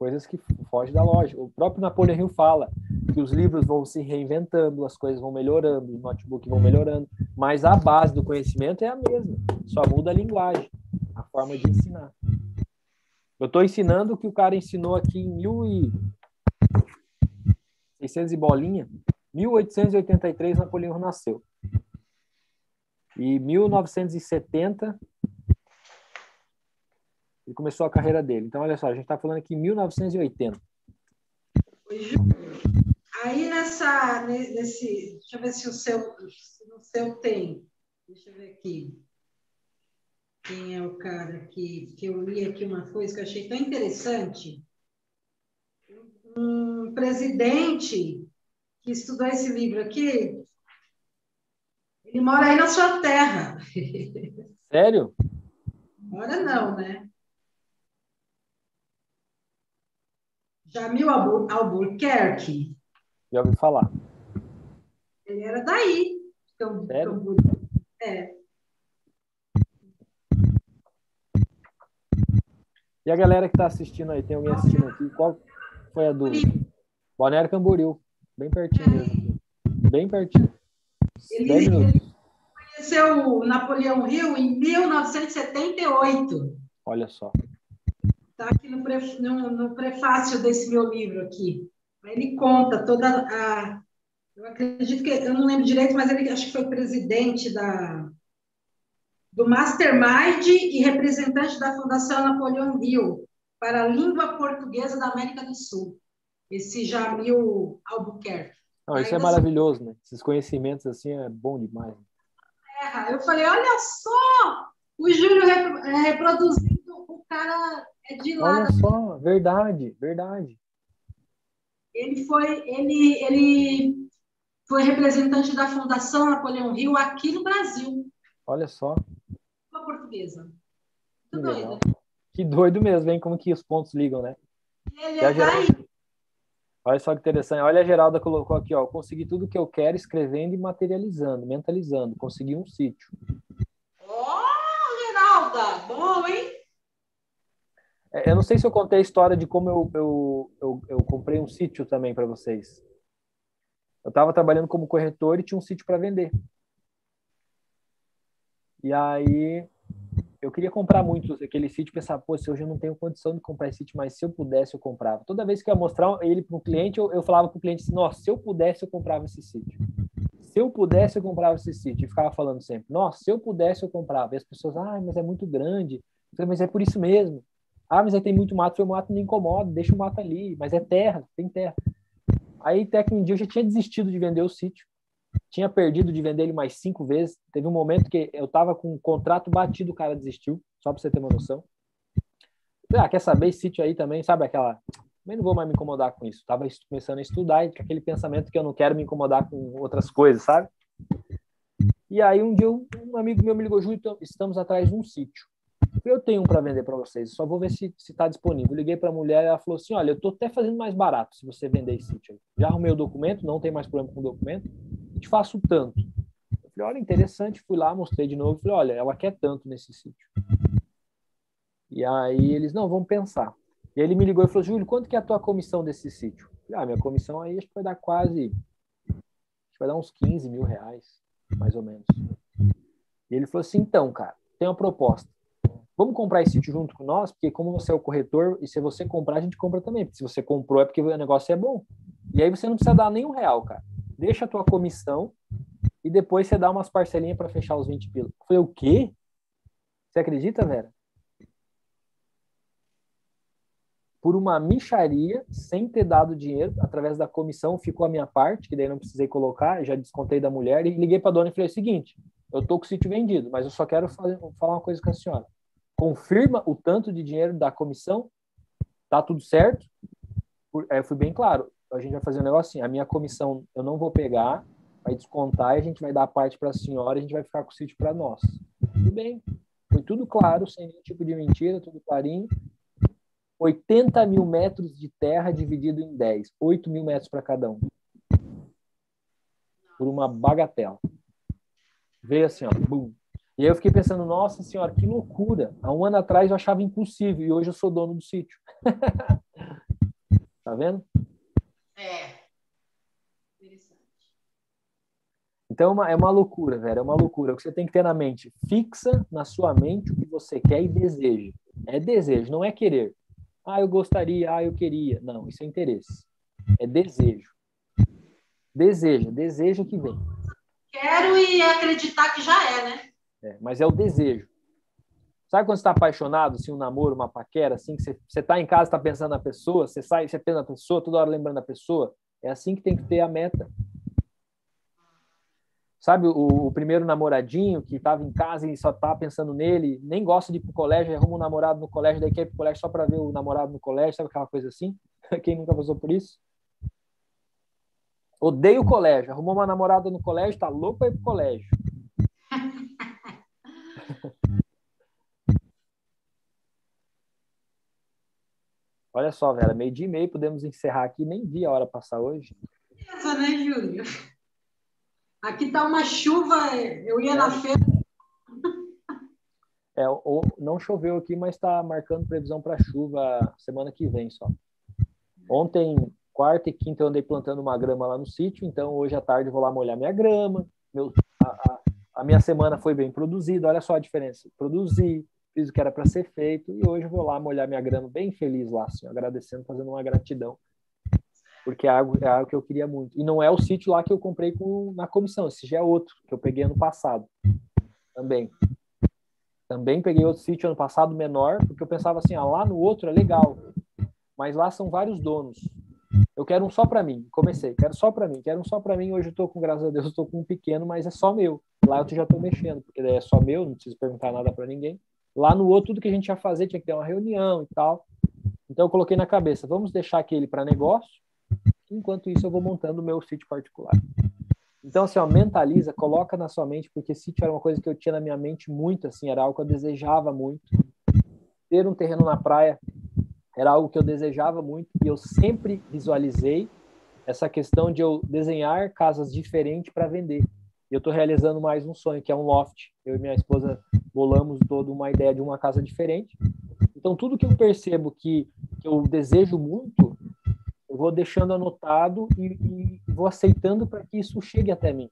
S1: Coisas que fogem da lógica. O próprio Napoleão Hill fala, que os livros vão se reinventando, as coisas vão melhorando, os notebooks vão melhorando, mas a base do conhecimento é a mesma, só muda a linguagem, a forma de ensinar. Eu estou ensinando o que o cara ensinou aqui em 1600 e bolinha, 1883 Napoleão nasceu. E 1970 ele começou a carreira dele. Então, olha só, a gente está falando aqui em 1980. Oi,
S2: Aí nessa, nesse, deixa eu ver se o seu, se no seu tem. Deixa eu ver aqui. Quem é o cara que, que eu li aqui uma coisa que eu achei tão interessante? Um presidente que estudou esse livro aqui, ele mora aí na sua terra.
S1: Sério?
S2: Mora não, né? Jamil Albuquerque.
S1: Já ouvi falar.
S2: Ele era daí. Então, Sério? é.
S1: E a galera que está assistindo aí, tem alguém assistindo aqui? Qual foi a dúvida? Balneário Camboriú. Bem pertinho é. mesmo. Bem pertinho.
S2: Ele, ele conheceu o Napoleão Rio em 1978.
S1: Olha só.
S2: Está aqui no, pre, no, no prefácio desse meu livro aqui. Ele conta toda a. Eu acredito que. Eu não lembro direito, mas ele acho que foi presidente da, do Mastermind e representante da Fundação Napoleão Hill para a língua portuguesa da América do Sul. Esse Jamil Albuquerque.
S1: Não, isso é maravilhoso, né? Esses conhecimentos assim é bom demais.
S2: Eu falei, olha só, o Júlio reproduzindo, o cara é de lá.
S1: Olha só, verdade, verdade.
S2: Ele foi, ele, ele foi representante da Fundação Napoleão Rio aqui no Brasil.
S1: Olha só.
S2: Uma portuguesa.
S1: Que doido. Que doido mesmo, hein? Como que os pontos ligam, né?
S2: Ele é Geralda...
S1: Olha só que interessante. Olha, a Geralda colocou aqui, ó. Consegui tudo que eu quero escrevendo e materializando, mentalizando. Consegui um sítio.
S2: Ó, oh, Geralda! Bom, hein?
S1: É, eu não sei se eu contei a história de como eu, eu, eu, eu comprei um sítio também para vocês. Eu estava trabalhando como corretor e tinha um sítio para vender. E aí eu queria comprar muito aquele sítio, pensava, pô, se hoje eu não tenho condição de comprar esse sítio, mas se eu pudesse, eu comprava. Toda vez que eu ia mostrar ele para um cliente, eu, eu falava para o cliente assim, nossa, se eu pudesse, eu comprava esse sítio. Se eu pudesse, eu comprava esse sítio. E ficava falando sempre, nossa, se eu pudesse, eu comprava. E as pessoas, ah, mas é muito grande. Eu falei, mas é por isso mesmo. Ah, mas aí tem muito mato, o mato não incomoda, deixa o mato ali. Mas é terra, tem terra. Aí, até que um dia eu já tinha desistido de vender o sítio tinha perdido de vender ele mais cinco vezes. Teve um momento que eu estava com um contrato batido, o cara desistiu, só para você ter uma noção. Ah, quer saber esse sítio aí também, sabe aquela. Também não vou mais me incomodar com isso. Tava começando a estudar e aquele pensamento que eu não quero me incomodar com outras coisas, sabe? E aí um dia um amigo meu me ligou, Júlio, estamos atrás de um sítio. Eu tenho um para vender para vocês, só vou ver se está disponível. liguei para a mulher, ela falou assim: Olha, eu estou até fazendo mais barato se você vender esse sítio. Já arrumei o documento, não tem mais problema com o documento te faço tanto. Eu falei, olha, interessante, fui lá, mostrei de novo, falei, olha, ela quer tanto nesse sítio. E aí eles, não, vamos pensar. E ele me ligou e falou, Júlio, quanto que é a tua comissão desse sítio? falei, ah, minha comissão aí acho que vai dar quase, acho que vai dar uns 15 mil reais, mais ou menos. E ele falou assim, então, cara, tem uma proposta. Vamos comprar esse sítio junto com nós, porque como você é o corretor, e se você comprar, a gente compra também. Porque se você comprou é porque o negócio é bom. E aí você não precisa dar nenhum real, cara deixa a tua comissão e depois você dá umas parcelinhas para fechar os 20 pila. Eu falei, o quê? Você acredita, Vera? Por uma micharia, sem ter dado dinheiro, através da comissão, ficou a minha parte, que daí não precisei colocar, já descontei da mulher, e liguei para a dona e falei o seguinte, eu tô com o sítio vendido, mas eu só quero fazer, falar uma coisa com a senhora. Confirma o tanto de dinheiro da comissão, tá tudo certo? eu fui bem claro, a gente vai fazer um negócio assim, a minha comissão eu não vou pegar, vai descontar e a gente vai dar a parte para a senhora e a gente vai ficar com o sítio para nós. Tudo bem. Foi tudo claro, sem nenhum tipo de mentira, tudo clarinho. 80 mil metros de terra dividido em 10. 8 mil metros para cada um. Por uma bagatela. Veio assim, ó, bum. E aí eu fiquei pensando, nossa senhora, que loucura. Há um ano atrás eu achava impossível e hoje eu sou dono do sítio. tá vendo?
S2: É. Interessante.
S1: Então é uma, é uma loucura, velho. É uma loucura. O que você tem que ter na mente. Fixa na sua mente o que você quer e deseja. É desejo, não é querer. Ah, eu gostaria, ah, eu queria. Não, isso é interesse. É desejo. Deseja, deseja que vem.
S2: Quero e acreditar que já é, né?
S1: É, mas é o desejo. Sabe quando você está apaixonado, assim, um namoro, uma paquera, assim, que você, você tá em casa, está pensando na pessoa, você sai, você pensa na pessoa, toda hora lembrando da pessoa? É assim que tem que ter a meta. Sabe o, o primeiro namoradinho que estava em casa e só tá pensando nele, nem gosta de ir pro colégio, arruma um namorado no colégio, daí quer ir pro colégio só para ver o namorado no colégio, sabe aquela coisa assim? Quem nunca passou por isso? Odeio o colégio, arrumou uma namorada no colégio, tá louco para ir pro colégio. Olha só, Vera, meio dia e meio podemos encerrar aqui, nem vi a hora passar hoje.
S2: Beleza, né, Júlio? Aqui tá uma chuva, eu ia é. na feira.
S1: É, ou, não choveu aqui, mas está marcando previsão para chuva semana que vem só. Ontem, quarta e quinta, eu andei plantando uma grama lá no sítio, então hoje à tarde eu vou lá molhar minha grama. Meu, a, a, a minha semana foi bem produzida, olha só a diferença. Produzi, fiz o que era para ser feito e hoje vou lá molhar minha grama bem feliz lá, assim, agradecendo, fazendo uma gratidão, porque é algo, é algo que eu queria muito. E não é o sítio lá que eu comprei com, na comissão, esse já é outro, que eu peguei ano passado também. Também peguei outro sítio ano passado menor, porque eu pensava assim, ah, lá no outro é legal, mas lá são vários donos. Eu quero um só para mim. Comecei, quero só para mim, quero um só para mim. Hoje eu tô com, graças a Deus, eu tô com um pequeno, mas é só meu. Lá eu já tô mexendo, porque é só meu, não preciso perguntar nada para ninguém. Lá no outro, tudo que a gente ia fazer tinha que ter uma reunião e tal. Então eu coloquei na cabeça, vamos deixar aquele para negócio, enquanto isso eu vou montando o meu sítio particular. Então, assim, ó, mentaliza, coloca na sua mente, porque sítio era uma coisa que eu tinha na minha mente muito, assim, era algo que eu desejava muito. Ter um terreno na praia era algo que eu desejava muito e eu sempre visualizei essa questão de eu desenhar casas diferentes para vender. Eu estou realizando mais um sonho, que é um loft. Eu e minha esposa bolamos toda uma ideia de uma casa diferente. Então, tudo que eu percebo que, que eu desejo muito, eu vou deixando anotado e, e vou aceitando para que isso chegue até mim.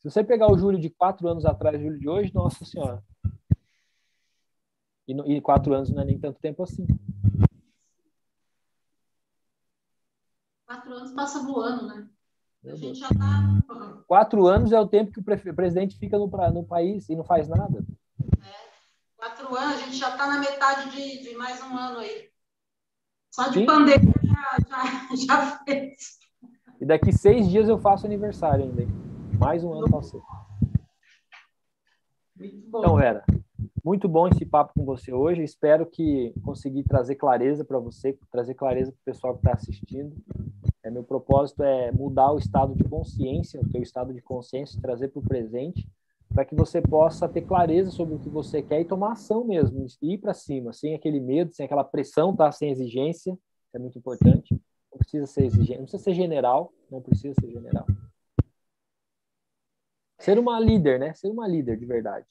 S1: Se você pegar o Júlio de quatro anos atrás e o Júlio de hoje, nossa senhora. E, e quatro anos não é nem tanto tempo assim.
S2: Quatro anos passa voando, né? A gente já tá...
S1: Quatro anos é o tempo que o presidente fica no, no país e não faz nada.
S2: É. Quatro anos, a gente já está na metade de, de, mais um ano aí. Só de Sim. pandemia já, já, já, fez.
S1: E daqui seis dias eu faço aniversário ainda. Mais um ano para você. Muito bom. Então, Vera, muito bom esse papo com você hoje. Espero que consegui trazer clareza para você, trazer clareza para o pessoal que está assistindo. É, meu propósito é mudar o estado de consciência, o teu estado de consciência, trazer para o presente, para que você possa ter clareza sobre o que você quer e tomar ação mesmo, ir para cima, sem aquele medo, sem aquela pressão, tá? Sem exigência, é muito importante. Não precisa ser exigente, não precisa ser general, não precisa ser general. Ser uma líder, né? Ser uma líder de verdade.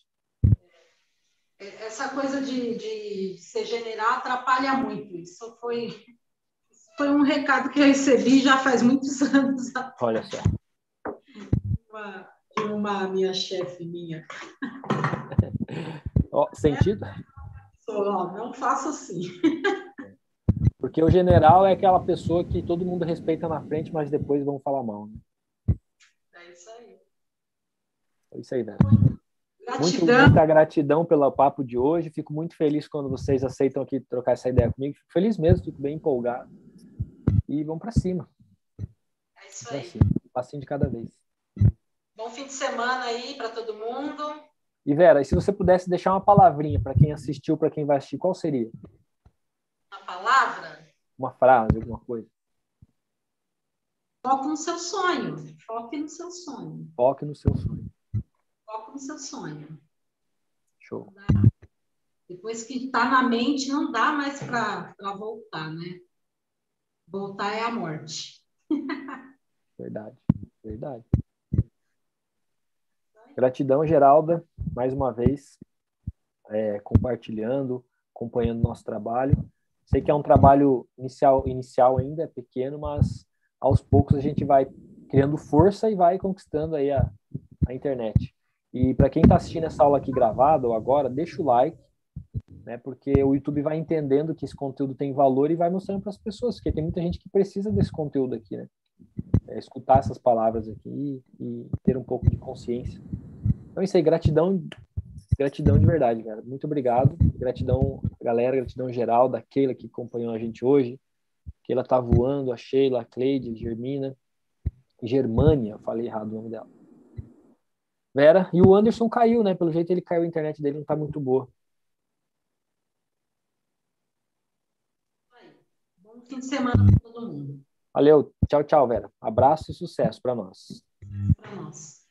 S2: Essa coisa de, de ser general atrapalha muito. Isso foi foi um recado que eu recebi já faz muitos anos.
S1: Olha só.
S2: Uma, de uma minha chefe minha.
S1: oh, sentido?
S2: Não faça assim.
S1: Porque o general é aquela pessoa que todo mundo respeita na frente, mas depois vão falar mal.
S2: Né? É isso aí.
S1: É isso aí, Dani. Muito, muita gratidão pelo papo de hoje. Fico muito feliz quando vocês aceitam aqui trocar essa ideia comigo. Fico feliz mesmo, fico bem empolgado e vamos para cima.
S2: É isso aí.
S1: Um passinho de cada vez.
S2: Bom fim de semana aí para todo mundo.
S1: E Vera, e se você pudesse deixar uma palavrinha para quem assistiu, para quem vai assistir, qual seria?
S2: Uma palavra?
S1: Uma frase, alguma coisa.
S2: Foque no seu sonho. Foque no seu sonho.
S1: Foque no seu sonho.
S2: Foque no seu sonho.
S1: Show.
S2: Depois que está na mente, não dá mais para voltar, né? Voltar é a morte.
S1: verdade, verdade. Gratidão, Geralda, mais uma vez, é, compartilhando, acompanhando nosso trabalho. Sei que é um trabalho inicial, inicial ainda, é pequeno, mas aos poucos a gente vai criando força e vai conquistando aí a, a internet. E para quem está assistindo essa aula aqui gravada ou agora, deixa o like, né? Porque o YouTube vai entendendo que esse conteúdo tem valor e vai mostrando para as pessoas, porque tem muita gente que precisa desse conteúdo aqui, né? É, escutar essas palavras aqui e, ter um pouco de consciência. Então é isso aí, gratidão, gratidão de verdade, cara. Muito obrigado. Gratidão, galera, gratidão geral da Keila que acompanhou a gente hoje. Keila tá voando, a Sheila, a Cleide, a Germina, Germânia, falei errado o nome dela. Vera, e o Anderson caiu, né? Pelo jeito ele caiu, a internet dele não tá muito boa.
S2: fim de semana para todo mundo.
S1: Valeu. Tchau, tchau, Vera. Abraço e sucesso para nós.
S2: Para nós.